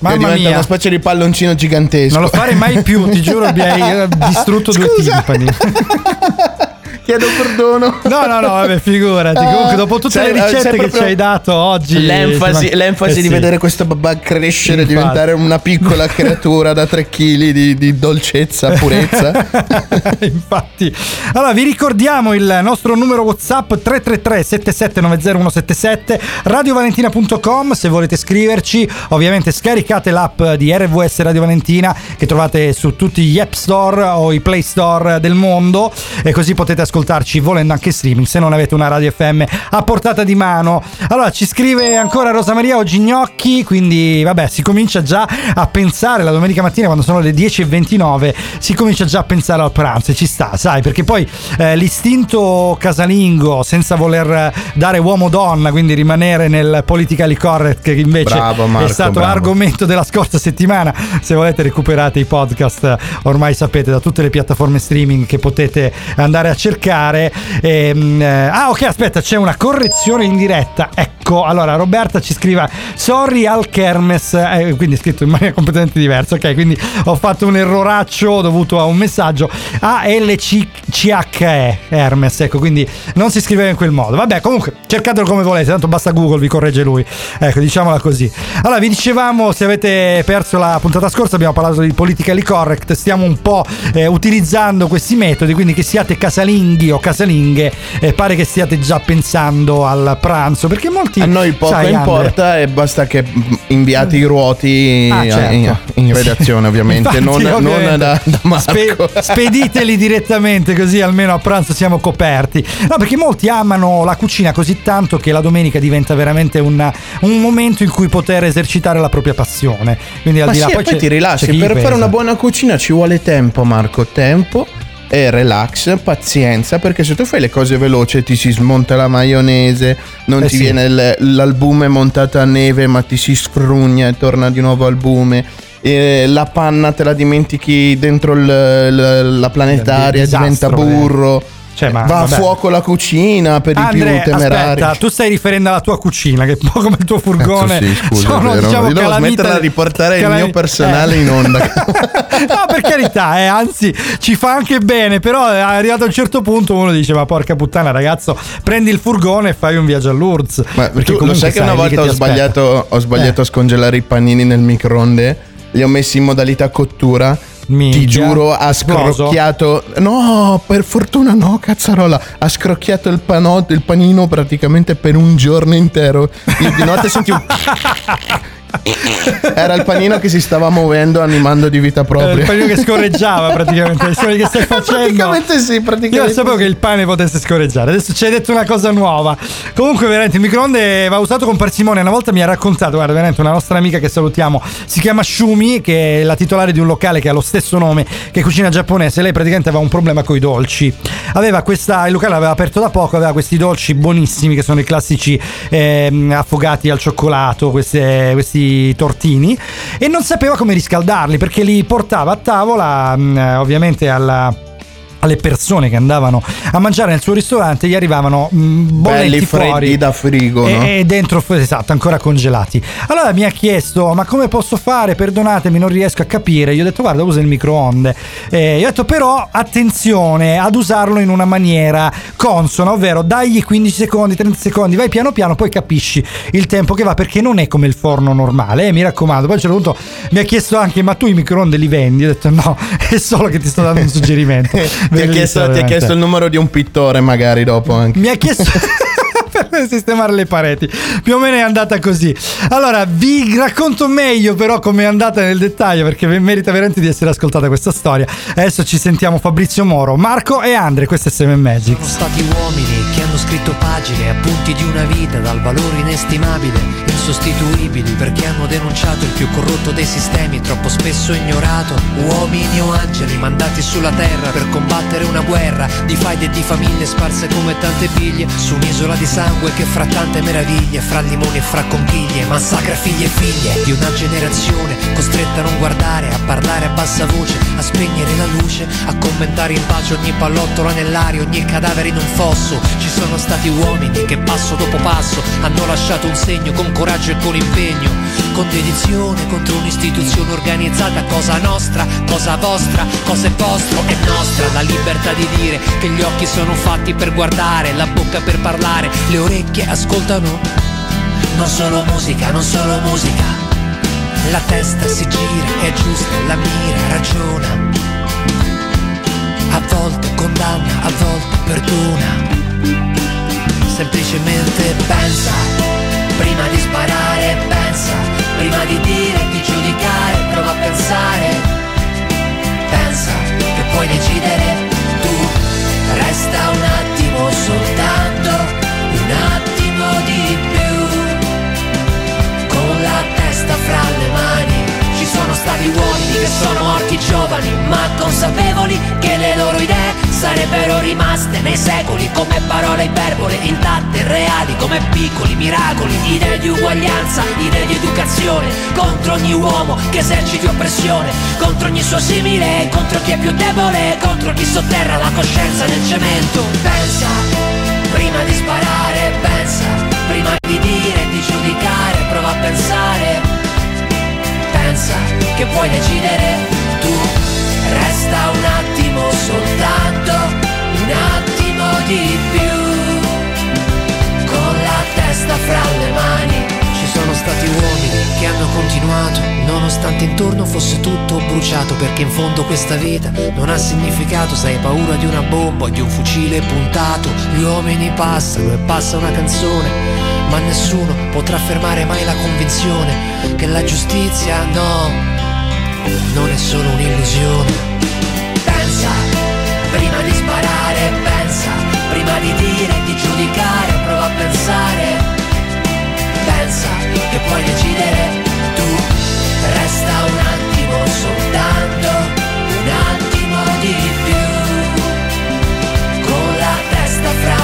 S3: Mamma
S2: diventa
S3: mia.
S2: una specie di palloncino gigantesco.
S3: Non lo fare mai più, ti giuro, mi hai eh, distrutto due
S2: Scusa.
S3: timpani.
S2: Chiedo perdono.
S3: No, no, no, vabbè, figurati. Comunque, dopo tutte le ricette
S2: sai
S3: che
S2: proprio
S3: ci hai dato oggi,
S2: L'enfasi, l'enfasi
S3: eh
S2: di
S3: sì.
S2: vedere questo babà crescere,
S3: Infatti.
S2: diventare una piccola creatura da 3 kg di, di dolcezza, purezza.
S3: Infatti, allora vi ricordiamo il nostro numero WhatsApp 333 7790177 radiovalentina.com se volete scriverci. Ovviamente scaricate l'app di RVS Radio Valentina che trovate su tutti gli App Store o i Play Store del mondo e così potete ascoltarci volendo anche streaming se non avete una radio FM a portata di mano. Allora ci scrive ancora Rosa Maria oggi gnocchi, quindi vabbè, si comincia già a pensare la domenica mattina quando sono le 10.29, si comincia già a pensare al pranzo e ci sta, sai, perché poi eh, l'istinto casalingo senza voler eh, dare uomo-donna, quindi rimanere nel politically correct che invece
S2: Bravo, Marco,
S3: è stato
S2: bravo.
S3: l'argomento della scorsa settimana, se volete recuperate i podcast, ormai sapete da tutte le piattaforme streaming che potete andare a cercare. Ehm, eh, ah ok, aspetta, c'è una correzione in diretta. Ecco, allora Roberta ci scrive sorry al Kermes, eh, quindi è scritto in maniera completamente diversa, ok, quindi ho fatto un erroraccio dovuto a un messaggio A-L-C-H-E Hermes, ecco, quindi non si scriveva in quel modo. Vabbè, comunque cercatelo come volete, tanto basta Google, vi corregge lui. Ecco, diciamola così. Allora, vi dicevamo, se avete perso la puntata scorsa, abbiamo parlato di politically correct, stiamo un po' eh, utilizzando questi metodi, quindi che siate casalinghi o casalinghe, eh, pare che stiate già pensando al pranzo, perché molti...
S2: A noi poco
S3: sai, Andre,
S2: importa e basta che inviate i ruoti
S3: Ah, certo.
S2: in, in redazione, ovviamente,
S3: Infatti,
S2: non, non
S3: ovviamente.
S2: da, da Marco.
S3: Spe- spediteli direttamente così almeno a pranzo siamo coperti. No, perché molti amano la cucina così tanto che la domenica diventa veramente un, un momento in cui poter esercitare la propria passione. Quindi al
S2: Ma
S3: di
S2: sì,
S3: là
S2: e
S3: poi,
S2: poi ti rilassi. Per fare una buona cucina ci vuole tempo, Marco. Tempo e relax, pazienza, perché se tu fai le cose veloci ti si smonta la maionese, non
S3: Eh
S2: ti
S3: sì.
S2: viene l'albume montato a neve, ma ti si sfrugna e torna di nuovo albume. E la panna te la dimentichi dentro il- il- la planetaria, diventa burro.
S3: Cioè, ma-
S2: Va a
S3: vabbè.
S2: fuoco la cucina per
S3: Andre,
S2: i più temerari.
S3: aspetta, tu stai riferendo alla tua cucina, che è un po' come il tuo furgone.
S2: Cazzo, sì, scusa,
S3: Sono,
S2: vero.
S3: diciamo,
S2: devo
S3: calamita-
S2: smetterla di riportare il
S3: calami-
S2: mio personale
S3: eh.
S2: in onda.
S3: no, per carità, eh, anzi, ci fa anche bene. Però è arrivato a un certo punto uno dice: Ma porca puttana, ragazzo, prendi il furgone e fai un viaggio a Lourdes.
S2: Ma
S3: Perché
S2: tu lo sai che una volta
S3: ti
S2: ho sbagliato, ho sbagliato
S3: Eh.
S2: a scongelare i panini nel microonde? Li ho messi in modalità cottura.
S3: Minchia.
S2: Ti giuro, ha scrocchiato. No, per fortuna no, cazzarola. Ha scrocchiato il, panotto, il panino praticamente per un giorno intero. Io di notte sentivo. Era il panino che si stava muovendo, animando di vita
S3: Eh,
S2: propria.
S3: il panino che scorreggiava praticamente le storie che stai facendo.
S2: Praticamente sì,
S3: io
S2: praticamente
S3: non sapevo che il pane potesse scorreggiare. Adesso ci hai detto una cosa nuova. Comunque veramente il microonde va usato con parsimonia una volta mi ha raccontato guarda veramente una nostra amica che salutiamo. Si chiama Shumi che è la titolare di un locale che ha lo stesso nome che cucina giapponese. Lei praticamente aveva un problema con i dolci. Aveva questa il locale l'aveva aperto da poco aveva questi dolci buonissimi che sono i classici ehm, affogati al cioccolato queste- questi tortini e non sapeva come riscaldarli perché li portava a tavola eh, ovviamente alla alle persone che andavano a mangiare nel suo ristorante gli arrivavano mh, bollenti
S2: Belli freddi
S3: fuori
S2: da frigo,
S3: e,
S2: no?
S3: e dentro esatto ancora congelati. Allora mi ha chiesto ma come posso fare? Perdonatemi non riesco a capire. Io ho detto guarda usa il microonde. Eh, io ho detto però attenzione ad usarlo in una maniera consona ovvero dagli 15 secondi 30 secondi vai piano piano poi capisci il tempo che va perché non è come il forno normale eh, mi raccomando. Poi a un certo punto mi ha chiesto anche ma tu i microonde li vendi? Io ho detto no è solo che ti sto dando un suggerimento
S2: Ti ha, chiesto, ti ha chiesto il numero di un pittore, magari dopo anche.
S3: mi ha chiesto. per sistemare le pareti. Più o meno è andata così. Allora, vi racconto meglio però come è andata nel dettaglio perché merita veramente di essere ascoltata questa storia. Adesso ci sentiamo Fabrizio Moro, Marco e Andre, questo è Seven Magic.
S14: Sono stati uomini che hanno scritto pagine, appunti di una vita dal valore inestimabile, insostituibili perché hanno denunciato il più corrotto dei sistemi, troppo spesso ignorato. Uomini o angeli mandati sulla terra per combattere una guerra di faide e di famiglie sparse come tante biglie su un'isola di sangue che fra tante meraviglie, fra limoni e fra conchiglie, massacra figli e figlie di una generazione costretta a non guardare, a parlare a bassa voce, a spegnere la luce, a commentare in pace ogni pallottolo nell'aria, ogni cadavere in un fosso. Ci sono stati uomini che passo dopo passo hanno lasciato un segno con coraggio e con impegno, con dedizione contro un'istituzione organizzata, cosa nostra, cosa vostra, cosa è vostro, è nostra la libertà di dire che gli occhi sono fatti per guardare, la bocca per parlare, le orecchie ascoltano. Non solo musica, non solo musica. La testa si gira, è giusta, la mira, ragiona. A volte condanna, a volte perdona. Semplicemente pensa, prima di sparare, pensa, prima di dire, di giudicare, prova a pensare. Pensa che puoi decidere tu, resta un attimo soltanto, fra le mani. Ci sono stati uomini che sono morti giovani, ma consapevoli che le loro idee sarebbero rimaste nei secoli come parole iperbole intatte, reali come piccoli miracoli, idee di uguaglianza, idee di educazione, contro ogni uomo che eserciti oppressione, contro ogni suo simile, contro chi è più debole, contro chi sotterra la coscienza nel cemento. Pensa, prima di sparare, pensa, prima di dire, di giudicare, prova a pensare pensa che puoi decidere tu. Resta un attimo soltanto, un attimo di più. Con la testa fra le mani. Ci sono stati uomini che hanno continuato, nonostante intorno fosse tutto bruciato, perché in fondo questa vita non ha significato se hai paura di una bomba o di un fucile puntato. Gli uomini passano e passa una canzone, ma nessuno potrà fermare mai la convinzione che la giustizia no, non è solo un'illusione. Pensa, prima di sparare, pensa, prima di dire, di giudicare, prova a pensare. Pensa che puoi decidere tu, resta un attimo soltanto, un attimo di più, con la testa fra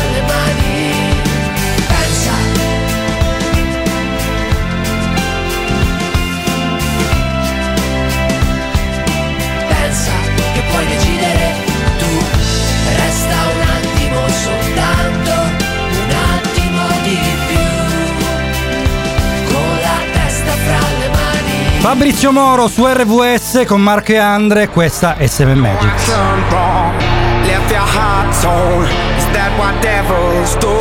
S3: Fabrizio Moro su RVS con Marco e Andre, questa è Seven Magic.
S13: done wrong, left your heart torn. Is that what devils do?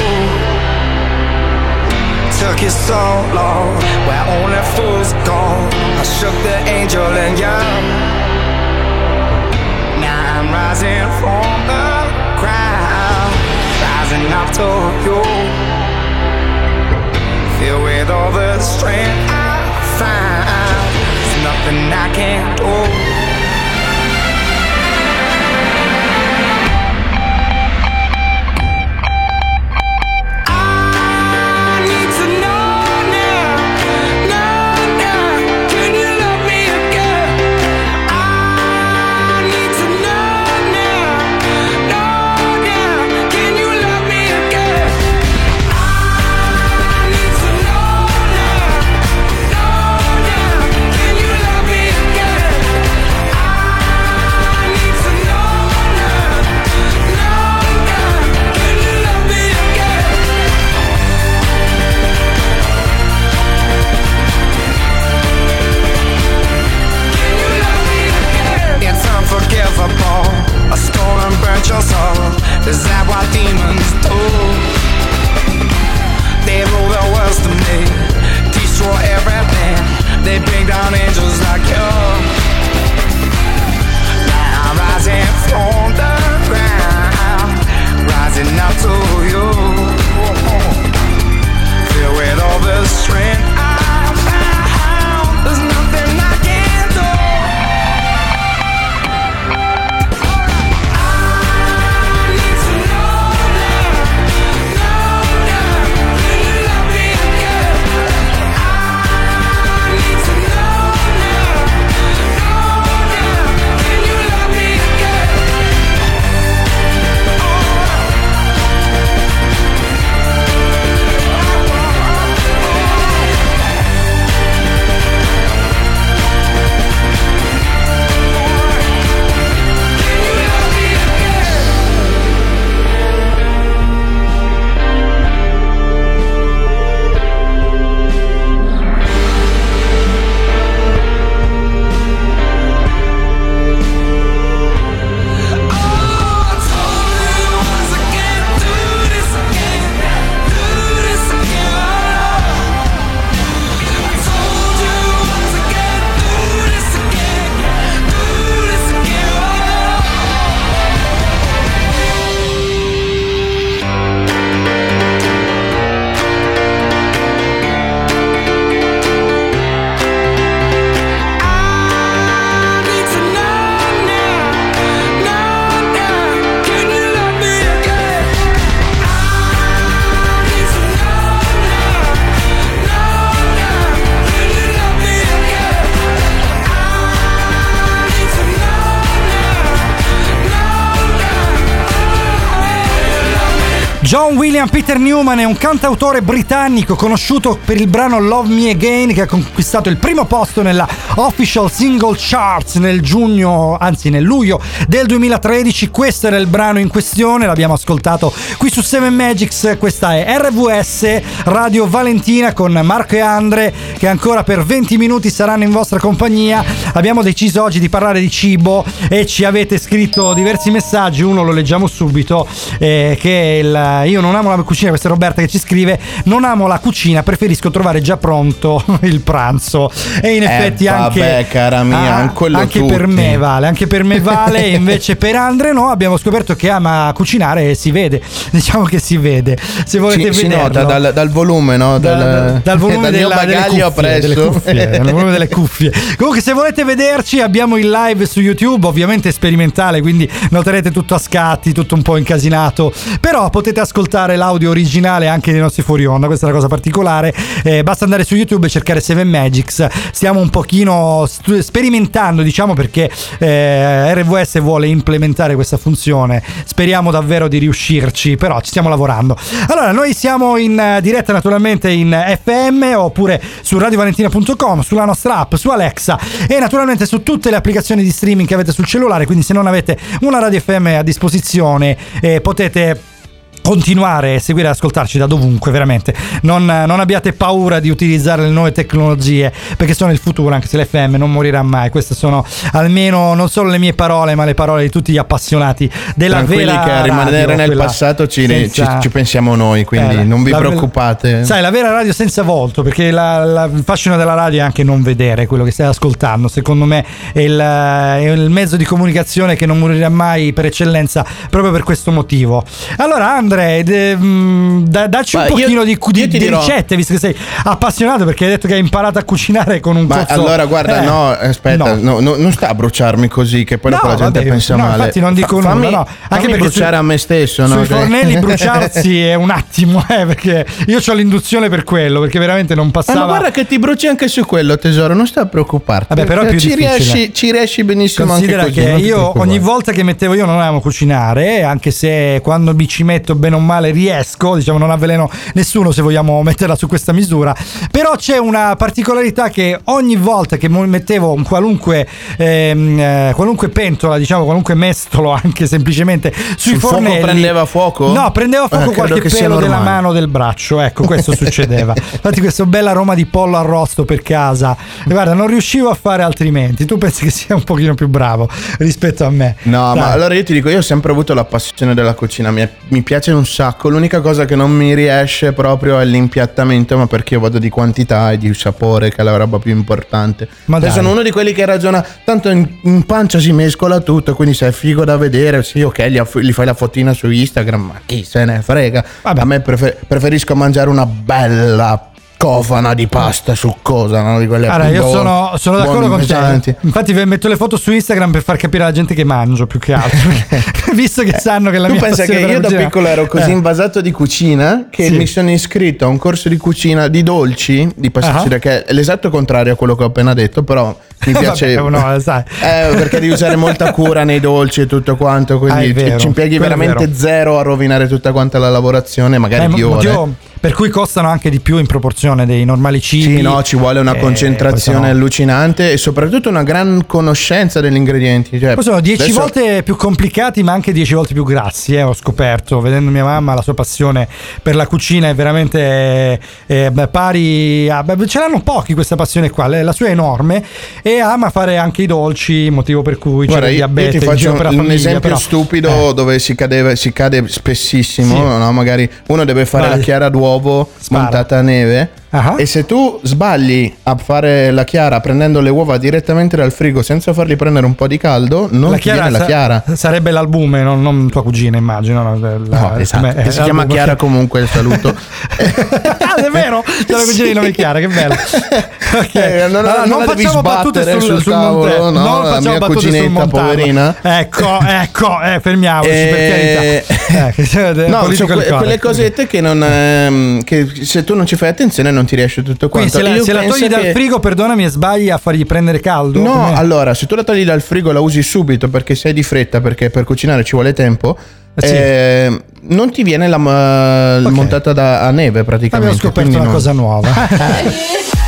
S13: Took you so long, where only fools go. I shook the angel and young. Now I'm rising from the ground, rising up to you. Filled with all the strength I find, nothing I can't do. Is that what demons do? They rule the world to me, destroy everything. They bring down angels like you. Now I'm rising from the ground, rising up to you.
S3: John William Peter Newman è un cantautore britannico conosciuto per il brano Love Me Again che ha conquistato il primo posto nella Official Single Charts nel giugno, anzi nel luglio del 2013. Questo era il brano in questione, l'abbiamo ascoltato qui su 7 Magics. Questa è RVS Radio Valentina con Marco e Andre che ancora per 20 minuti saranno in vostra compagnia. Abbiamo deciso oggi di parlare di cibo e ci avete scritto diversi messaggi, uno lo leggiamo subito, eh, che il io non amo la cucina, questa è Roberta che ci scrive, non amo la cucina, preferisco trovare già pronto il pranzo. E in
S2: Eh,
S3: effetti anche,
S2: vabbè, cara mia,
S3: ah, anche
S2: tutti.
S3: per me vale, anche per me vale, invece per Andre no, abbiamo scoperto che ama cucinare e si vede, diciamo che si vede. Se volete
S2: Si, si
S3: vederlo.
S2: nota dal, dal volume, no?
S3: Da-
S2: Dal,
S3: dal volume
S2: dal
S3: della- delle
S2: bagaglio
S3: cuffie, delle cuffie, dal volume delle cuffie. Comunque, se volete vederci, abbiamo il live su YouTube, ovviamente sperimentale, quindi noterete tutto a scatti, tutto un po' incasinato. Però potete ascoltare l'audio originale anche nei nostri fuori onda. Questa è la cosa particolare. Eh, basta andare su YouTube e cercare 7 Magics. Stiamo un pochino stu- sperimentando, diciamo, perché eh, RVS vuole implementare questa funzione. Speriamo davvero di riuscirci, però ci stiamo lavorando. Allora, noi siamo in diretta naturalmente in FM oppure su radiovalentina.com, sulla nostra app, su Alexa e naturalmente su tutte le applicazioni di streaming che avete sul cellulare. Quindi, se non avete una radio FM a disposizione, eh, potete continuare a seguire e ascoltarci da dovunque, veramente. Non, non abbiate paura di utilizzare le nuove tecnologie perché sono il futuro, anche se l'FM non morirà mai. Queste sono almeno non solo le mie parole, ma le parole di tutti gli appassionati della
S2: Tranquilli
S3: vera
S2: che a rimanere
S3: radio,
S2: nel passato ci,
S3: senza-
S2: ci- ci pensiamo noi, quindi
S3: Eh,
S2: non vi
S3: la-
S2: preoccupate.
S3: Sai, la vera radio senza volto, perché la- la- il fascino della radio è anche non vedere quello che stai ascoltando. Secondo me è il, è il mezzo di comunicazione che non morirà mai per eccellenza, proprio per questo motivo. Allora, Andre, de- mh, da- dacci un
S2: Ma io-
S3: pochino di, di-
S2: io ti
S3: di
S2: dirò-
S3: ricette, visto che sei appassionato, perché hai detto che hai imparato a cucinare con un
S2: Ma
S3: cozzo-
S2: allora guarda,
S3: Eh,
S2: no, aspetta,
S3: no.
S2: no, no, non sta a bruciarmi così che poi
S3: No,
S2: dopo la gente
S3: vabbè,
S2: pensa male.
S3: infatti non dico
S2: Fa-
S3: nulla,
S2: fammi-
S3: no. Anche perché
S2: bruciare
S3: su-
S2: a me stesso, no?
S3: Sui
S2: Che-
S3: fornelli bruciarsi è un attimo, eh, perché io ho l'induzione per quello, perché veramente non
S2: Eh,
S3: passava.
S2: ma guarda che ti bruci anche su quello, tesoro, non sta a preoccuparti.
S3: Vabbè, però è più
S2: ci,
S3: difficile.
S2: riesci, ci riesci benissimo
S3: Considera
S2: anche così.
S3: che io ogni volta che mettevo io non amo cucinare, anche se quando mi ci metto bene o male riesco, diciamo non avveleno nessuno se vogliamo metterla su questa misura, però c'è una particolarità che ogni volta che mettevo un qualunque, ehm, eh, qualunque pentola, diciamo qualunque mestolo anche semplicemente sui
S2: fuoco
S3: fornelli
S2: prendeva fuoco?
S3: No, prendeva
S2: Eh,
S3: fuoco
S2: credo
S3: qualche pelo della mano del braccio, ecco, questo succedeva. Infatti questo bel aroma di pollo arrosto per casa. E guarda, non riuscivo a fare altrimenti. Tu pensi che sia un pochino più bravo rispetto a me?
S2: No,
S3: Dai.
S2: ma allora io ti dico, io ho sempre avuto la passione della cucina, mi, mi piace un sacco. L'unica cosa che non mi riesce proprio è l'impiattamento, ma perché io vado di quantità e di sapore, che è la roba più importante.
S3: Ma
S2: Io
S3: dai.
S2: sono uno di quelli che ragiona, tanto in, in pancia si mescola tutto, quindi se è figo da vedere, sì, ok, gli, gli fai la fotina su Instagram, ma chi se ne frega. A me prefer- preferisco mangiare una bella cofana di pasta succosa, no? Di quelle
S3: Allora, io
S2: buone-
S3: sono, sono d'accordo con te. Infatti, metto le foto su Instagram per far capire alla gente che mangio più che altro. Visto che sanno che la
S2: tu
S3: mia
S2: pensa che io da
S3: cucina-
S2: piccolo ero così
S3: Eh.
S2: invasato di cucina che
S3: Sì.
S2: mi sono iscritto a un corso di cucina di dolci, di pasticcieria,
S3: Ah.
S2: che è l'esatto contrario a quello che ho appena detto, però mi piace
S3: Vabbè, no, sai.
S2: Eh, perché devi usare molta cura nei dolci e tutto quanto,
S3: Ah,
S2: quindi
S3: vero.
S2: ci impieghi veramente zero a rovinare tutta quanta la lavorazione, magari
S3: Eh,
S2: di ore.
S3: motivo per cui costano anche di più in proporzione dei normali cibi.
S2: Sì, no, ci vuole una
S3: Eh,
S2: concentrazione
S3: sono-
S2: allucinante e soprattutto una gran conoscenza degli ingredienti. Cioè,
S3: Poi sono dieci
S2: adesso-
S3: volte più complicati, ma anche dieci volte più grassi. eh, ho scoperto, vedendo mia mamma, la sua passione per la cucina è veramente eh, eh, pari. A, beh, ce l'hanno pochi questa passione qua. La sua è enorme e ama fare anche i dolci, motivo per cui
S2: Guarda,
S3: c'è il
S2: io, io
S3: diabete
S2: ti faccio un,
S3: per la
S2: un
S3: famiglia,
S2: esempio
S3: però-
S2: stupido
S3: eh.
S2: dove si, cadeva- si cade spessissimo.
S3: Sì.
S2: no? Magari uno deve fare
S3: Vai.
S2: la chiara d'uovo
S3: Spara.
S2: montata a neve.
S3: Ah.
S2: E se tu sbagli a fare la chiara prendendo le uova direttamente dal frigo senza fargli prendere un po' di caldo, non
S3: la
S2: ti viene la chiara.
S3: sarebbe l'albume, non, non tua cugina, immagino. no? La-
S2: No, esatto,
S3: come-
S2: che si
S3: eh,
S2: chiama. Chiara comunque, saluto.
S3: Ah, è vero? C'è la cugina di nome Chiara, che bello. Ok.
S2: Eh, non-
S3: Allora,
S2: non la devi
S3: facciamo battute sul,
S2: sul
S3: sul monte-
S2: no,
S3: non
S2: la mia cuginetta, poverina.
S3: Ecco, ecco, eh, fermiamoci
S2: Eh,
S3: per carità. Eh, che c'è del
S2: No, sono que- quelle cosette che, non, ehm, che se tu non ci fai attenzione non non ti riesce tutto quanto.
S8: Quindi se la, se la togli dal
S2: che...
S8: frigo, perdonami, sbagli a fargli prendere caldo?
S2: No,
S8: come...
S2: allora, se tu la togli dal frigo la usi subito perché sei di fretta, perché per cucinare ci vuole tempo.
S8: Eh, sì.
S2: eh, non ti viene la, la okay. montata da, a neve praticamente.
S8: Abbiamo scoperto una
S2: non...
S8: cosa nuova.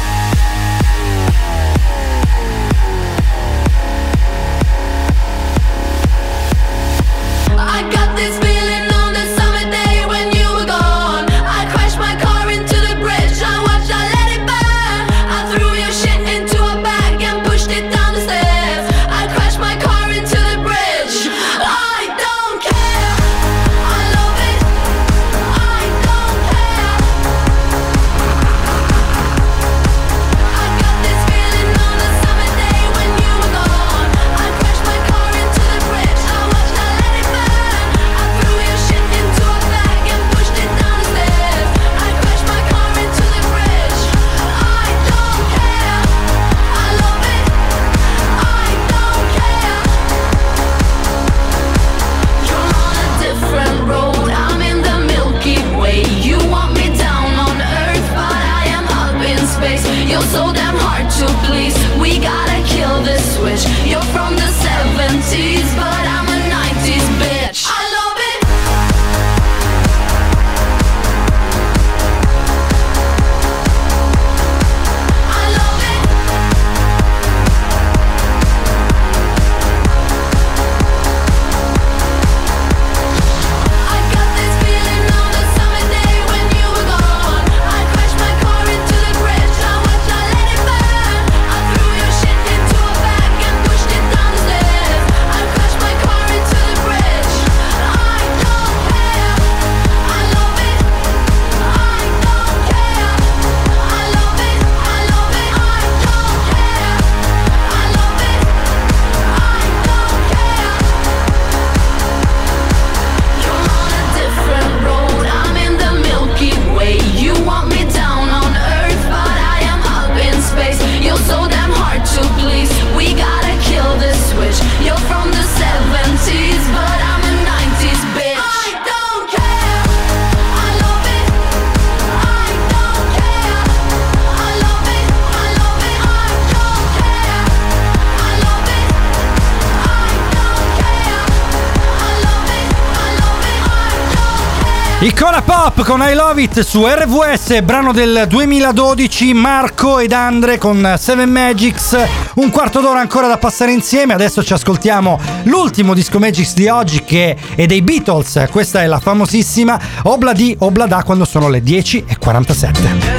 S3: Up
S8: con I Love It su RWS, brano del 2012, Marco ed Andre con Seven Magics, un quarto d'ora ancora da passare insieme, adesso ci ascoltiamo l'ultimo disco Magics di oggi che è dei Beatles, questa è la famosissima Obla di Obla da quando sono le 10.47.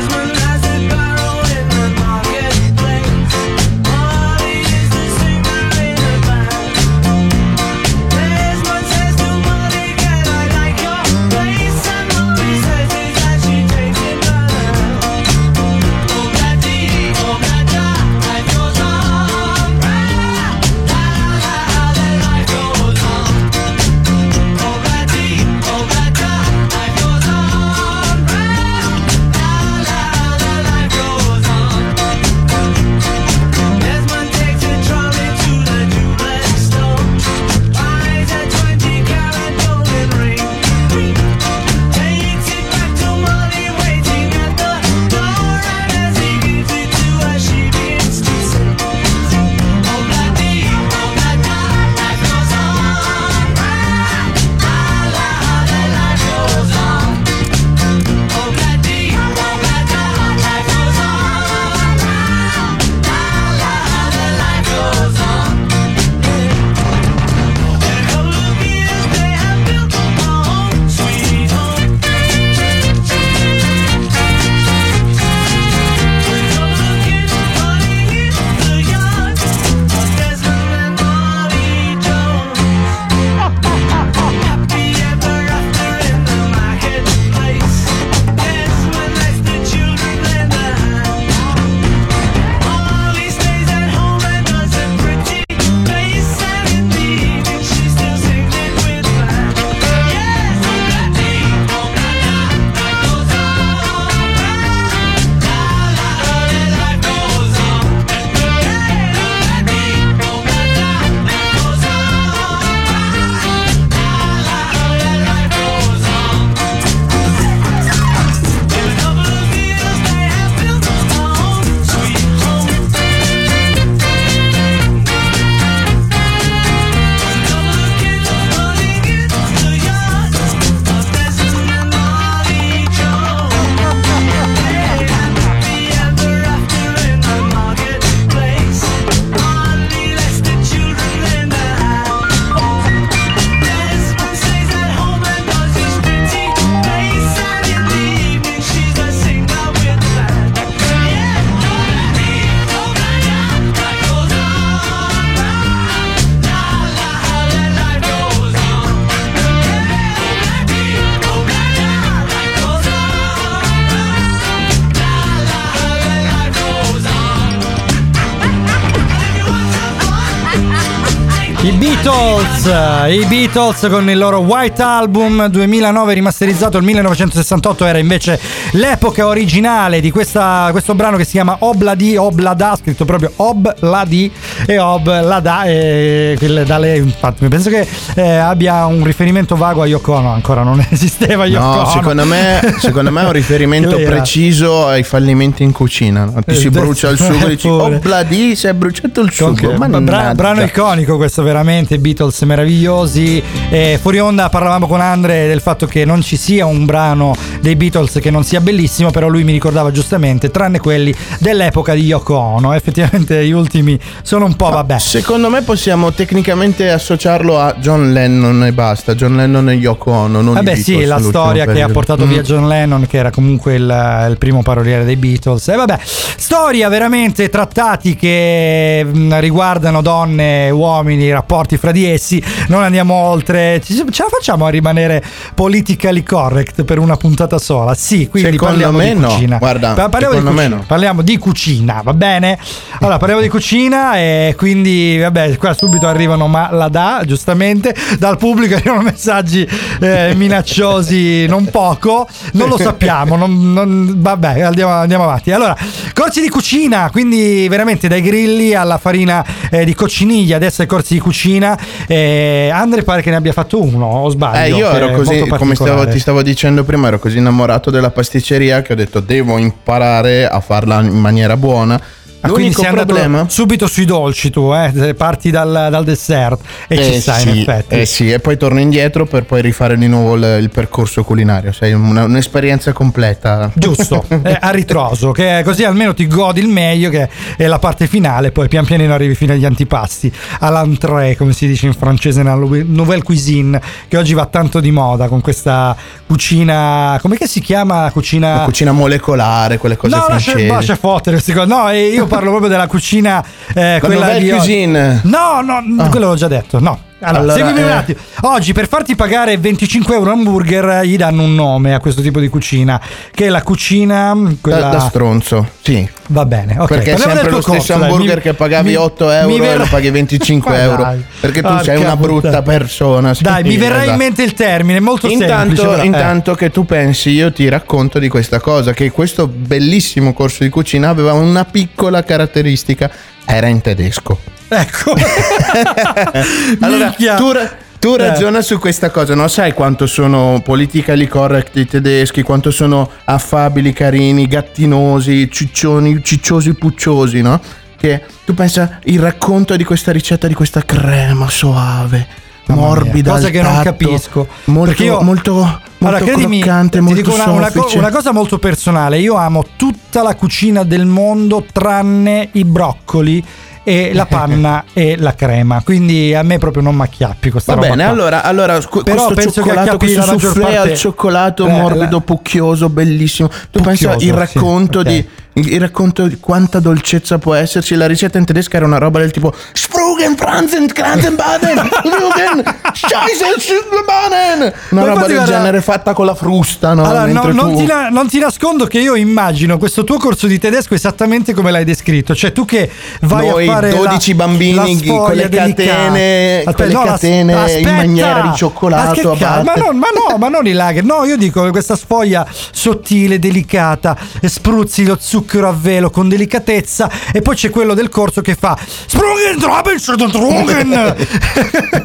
S3: Beatles, i Beatles con il loro White Album 2009 rimasterizzato il 1968 era invece l'epoca originale di questa- questo brano che si chiama Obladi Oblada, scritto proprio Obladi e Oblada e quelle dalle, infatti penso che eh, abbia un riferimento vago a Yoko Ono, ancora non esisteva Yoko
S2: No,
S3: Ono.
S2: secondo me, secondo me è un riferimento
S3: lei
S2: preciso ai fallimenti in cucina. no? Ti si
S3: Eh,
S2: brucia il sugo e dici,
S3: pure.
S2: oh Bladi, si è bruciato il sugo. Ma
S3: bra- brano iconico questo veramente, Beatles meravigliosi. E fuori onda parlavamo con Andre del fatto che non ci sia un brano dei Beatles che non sia bellissimo, però lui mi ricordava giustamente, tranne quelli dell'epoca di Yoko Ono. Effettivamente gli ultimi sono un po' vabbè.
S2: Secondo me possiamo tecnicamente associarlo a John Lennon e basta. John Lennon e Yoko Ono. Non
S3: Vabbè sì, la storia che ha portato
S2: Mm.
S3: via John Lennon, che era comunque il, il primo paroliere dei Beatles. E vabbè, storia veramente trattati che mh, riguardano donne, uomini, rapporti fra di essi. Non andiamo oltre. Ce la facciamo a rimanere politically correct per una puntata sola? Sì, quindi
S2: Secondo
S3: parliamo
S2: me
S3: di
S2: no,
S3: cucina.
S2: guarda,
S3: Pa- parliamo di cucina.
S2: no.
S3: Parliamo di cucina, va bene? Allora, parliamo di cucina e quindi, vabbè, qua subito arrivano, ma la dà, giustamente, dal pubblico arrivano messaggi eh, minacciosi non poco, non lo sappiamo, non- non- vabbè, andiamo, andiamo avanti. Allora, corsi di cucina, quindi veramente dai grilli alla farina eh, di cocciniglia, adesso ai corsi di cucina. Eh, Andre pare che ne abbia fatto uno, o sbaglio?
S2: Eh, io ero così, come stavo- ti stavo dicendo prima, ero così innamorato della pasticceria che ho detto devo imparare a farla in maniera buona.
S3: Ah, quindi sei andato
S2: problema
S3: subito sui dolci tu, eh? parti dal, dal dessert e ci
S2: Eh
S3: stai
S2: sì,
S3: in effetti.
S2: eh sì, e poi torno indietro per poi rifare di nuovo il, il percorso culinario. Sei una- un'esperienza completa.
S3: Giusto, eh, a ritroso, che così almeno ti godi il meglio che è la parte finale, poi pian pianino arrivi fino agli antipasti, all'entrée, come si dice in francese nella nouvelle- cuisine, che oggi va tanto di moda con questa cucina, come si chiama? Cucina...
S2: La cucina molecolare, quelle cose
S3: no,
S2: francesi.
S3: lascia fottere queste cose. No, io parlo proprio della cucina, eh,
S2: La
S3: quella di
S2: cuisine.
S3: No, no, quello l'ho già detto. No. Allora, seguimi un
S2: eh.
S3: attimo. Oggi per farti pagare 25 euro hamburger gli danno un nome a questo tipo di cucina, che è la cucina. mm, Quella...
S2: Da, da stronzo, sì.
S3: Va bene, ok.
S2: Perché è sempre lo stesso
S3: corso, dai.
S2: hamburger
S3: Mi-
S2: che pagavi
S3: mi-
S2: 8
S3: mi
S2: euro e
S3: verrà-
S2: lo paghi 25
S3: Ma
S2: euro. Perché tu
S3: Porca
S2: sei una brutta
S3: puttana.
S2: persona. sì,
S3: Dai, mi verrà in
S2: esatto.
S3: mente il termine, molto semplice.
S2: Intanto,
S3: però, eh.
S2: intanto che tu pensi, io ti racconto di questa cosa: che questo bellissimo corso di cucina aveva una piccola caratteristica, era in tedesco.
S3: Ecco.
S2: allora, tu, tu
S3: Eh.
S2: ragiona su questa cosa, no? Sai quanto sono politically correct i tedeschi, quanto sono affabili, carini, gattinosi, ciccioni, cicciosi, pucciosi, no? Che tu pensa il racconto di questa ricetta, di questa crema soave,
S3: Mamma
S2: morbida,
S3: cosa che non
S2: tatto,
S3: capisco.
S2: molto,
S3: io-
S2: molto, molto
S3: Allora, credimi,
S2: croccante, molto
S3: dico una, una co- una cosa molto personale. Io amo tutta la cucina del mondo tranne i broccoli e la panna e la crema. Quindi a me proprio non macchiappi questa
S2: Va bene,
S3: qua.
S2: allora, allora scu-
S3: Però
S2: questo cioccolato, questo soufflé
S3: parte-
S2: al cioccolato
S3: Eh,
S2: morbido,
S3: la-
S2: pucchioso, bellissimo. Tu pensa
S3: Pucchioso,
S2: il
S3: sì,
S2: racconto
S3: ok.
S2: di il, racconto di quanta dolcezza può esserci. La ricetta in tedesca era una roba del tipo Sprugen, Franzen, Kranzenbaden, Lügen, Scheiße, Schüttelbanen. Una
S3: Ma
S2: roba del
S3: guarda-
S2: genere fatta con la frusta, no?
S3: Allora, no- non,
S2: tu-
S3: ti na- non ti nascondo che io immagino questo tuo corso di tedesco esattamente come l'hai descritto. Cioè, tu che vai
S2: Noi
S3: a fare.
S2: 12
S3: la-
S2: bambini
S3: la
S2: con le catene-
S3: delicata.
S2: con le
S3: no,
S2: catene in maniera di cioccolato
S3: Ma, che
S2: a
S3: cazzo? ma, no, ma no, ma non i lager. No, io dico questa sfoglia sottile, delicata, spruzzi lo zucchero a velo con delicatezza. E poi c'è quello del corso che fa Sprungen, Trabelschen, Trungen.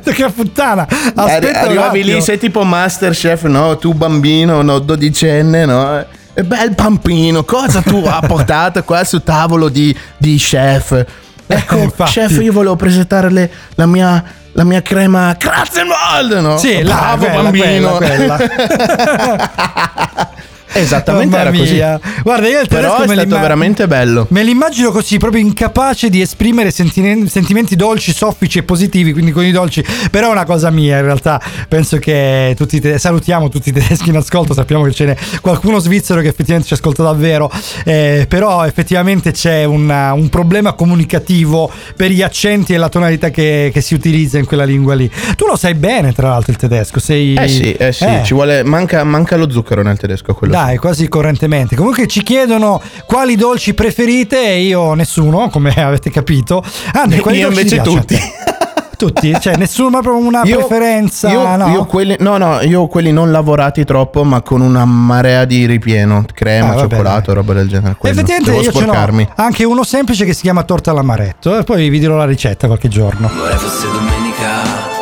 S3: che puttana. Aspetta
S2: arrivavi lì, sei tipo Masterchef, no? Tu bambino, no? Dodicenne, no? E bel pampino, cosa tu ha portato qua sul tavolo di, di chef? Ecco,
S3: infatti.
S2: chef, io volevo presentare le- la mia... La mia crema Kratzenwald, no?
S3: Sì,
S2: Bravo
S3: quella,
S2: bambino.
S3: quella,
S2: Esattamente
S3: Mamma
S2: era così.
S3: mia. Guarda, io il
S2: Però
S3: tedesco
S2: è
S3: me
S2: stato
S3: l'imma-
S2: veramente bello.
S3: Me l'immagino così, proprio incapace di esprimere sentine- sentimenti dolci, soffici e positivi, quindi con i dolci. Però è una cosa mia, in realtà. Penso che tutti i tede- salutiamo tutti i tedeschi in ascolto. Sappiamo che ce n'è qualcuno svizzero che effettivamente ci ascolta davvero. Eh, però effettivamente c'è una- un problema comunicativo per gli accenti e la tonalità che, che si utilizza in quella lingua lì. Tu lo sai bene, tra l'altro, il tedesco. Sei...
S2: Eh sì, eh sì,
S3: Eh.
S2: ci vuole, manca, manca lo zucchero nel tedesco quello.
S3: Dai, quasi correntemente. Comunque ci chiedono quali dolci preferite e io nessuno, come avete capito. Andre, quali
S2: Io
S3: dolci
S2: invece tutti.
S3: Tutti, cioè nessuno ha proprio una
S2: Io-
S3: preferenza,
S2: io,
S3: no?
S2: io quelli, no, no, io quelli non lavorati troppo, ma con una marea di ripieno, crema,
S3: Ah,
S2: cioccolato, roba del genere. Quello.
S3: Effettivamente
S2: Devo
S3: io ce n'ho
S2: sporcarmi.
S3: anche uno semplice che si chiama torta all'amaretto e poi vi dirò la ricetta qualche giorno.
S15: Vorrei fosse domenica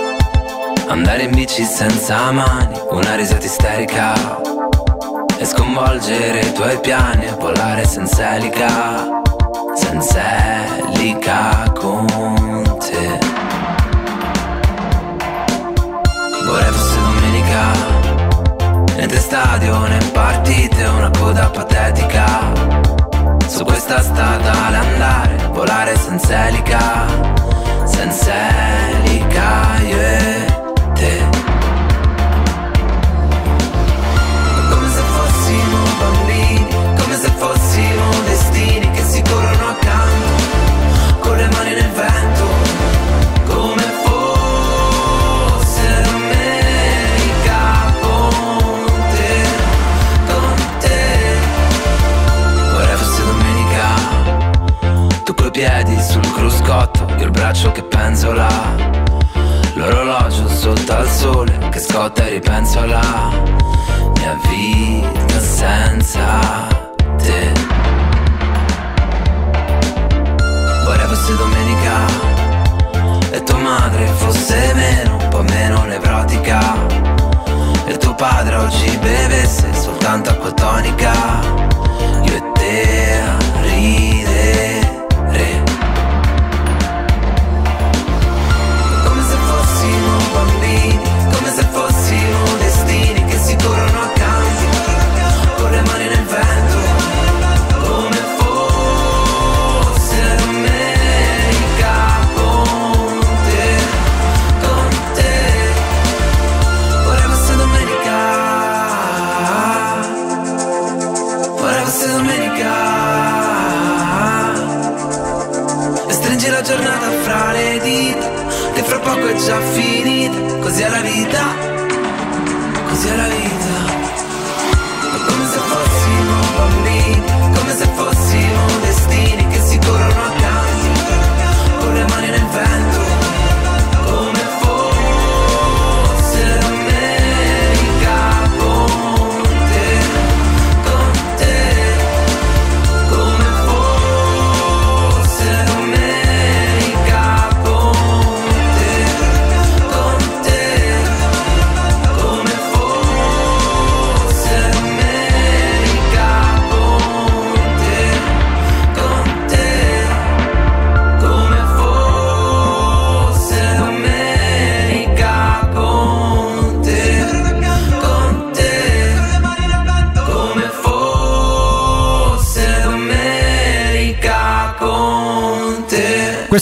S15: Andare in bici senza mani Una risata isterica E sconvolgere i tuoi piani E volare senza elica Senza elica con te. Vorrei fosse domenica Niente stadio né partite Una coda patetica. Su questa strada andare Volare senza elica Senza elica io Io il braccio che penzola L'orologio sotto al sole Che scotta e ripenso alla Mia vita senza te. Vorrei fosse domenica E tua madre fosse meno Un po' meno nevrotica. E tuo padre oggi bevesse Soltanto acqua tonica. Io e te fra poco è già finita Così è la vita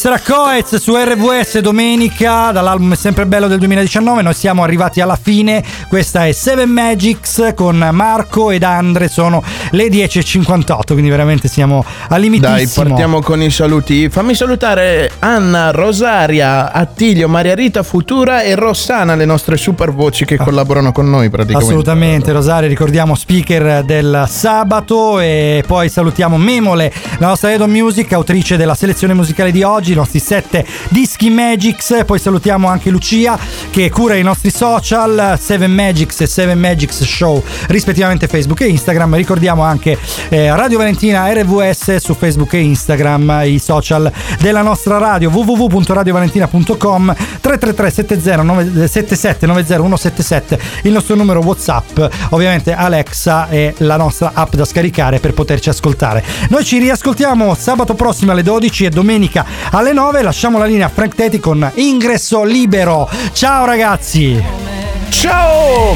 S3: era Coez su RVS domenica dall'album sempre bello del 2019. Noi siamo arrivati alla fine. Questa è Seven Magics con Marco ed Andre. Sono le 10.58, quindi veramente siamo al limitissimo.
S2: Dai, partiamo con i saluti. Fammi salutare Anna, Rosaria, Attilio, Maria Rita, Futura e Rossana, le nostre super voci che collaborano con noi praticamente.
S3: Assolutamente, Rosario, ricordiamo speaker del sabato e poi salutiamo Memole, la nostra Edo Music, autrice della selezione musicale di oggi, i nostri sette dischi Magics, poi salutiamo anche Lucia che cura i nostri social, 7 Magics e 7 Magics Show, rispettivamente Facebook e Instagram. Ricordiamo anche eh, Radio Valentina RVS su Facebook e Instagram, i social della nostra radio www.radiovalentina.com 333 70 9- 77 90 177 il nostro numero WhatsApp, ovviamente Alexa è la nostra app da scaricare per poterci ascoltare. Noi ci riascoltiamo sabato prossimo alle 12 e domenica alle 9. Lasciamo la linea a Frank Teti con ingresso libero. Ciao ragazzi!
S2: Ciao!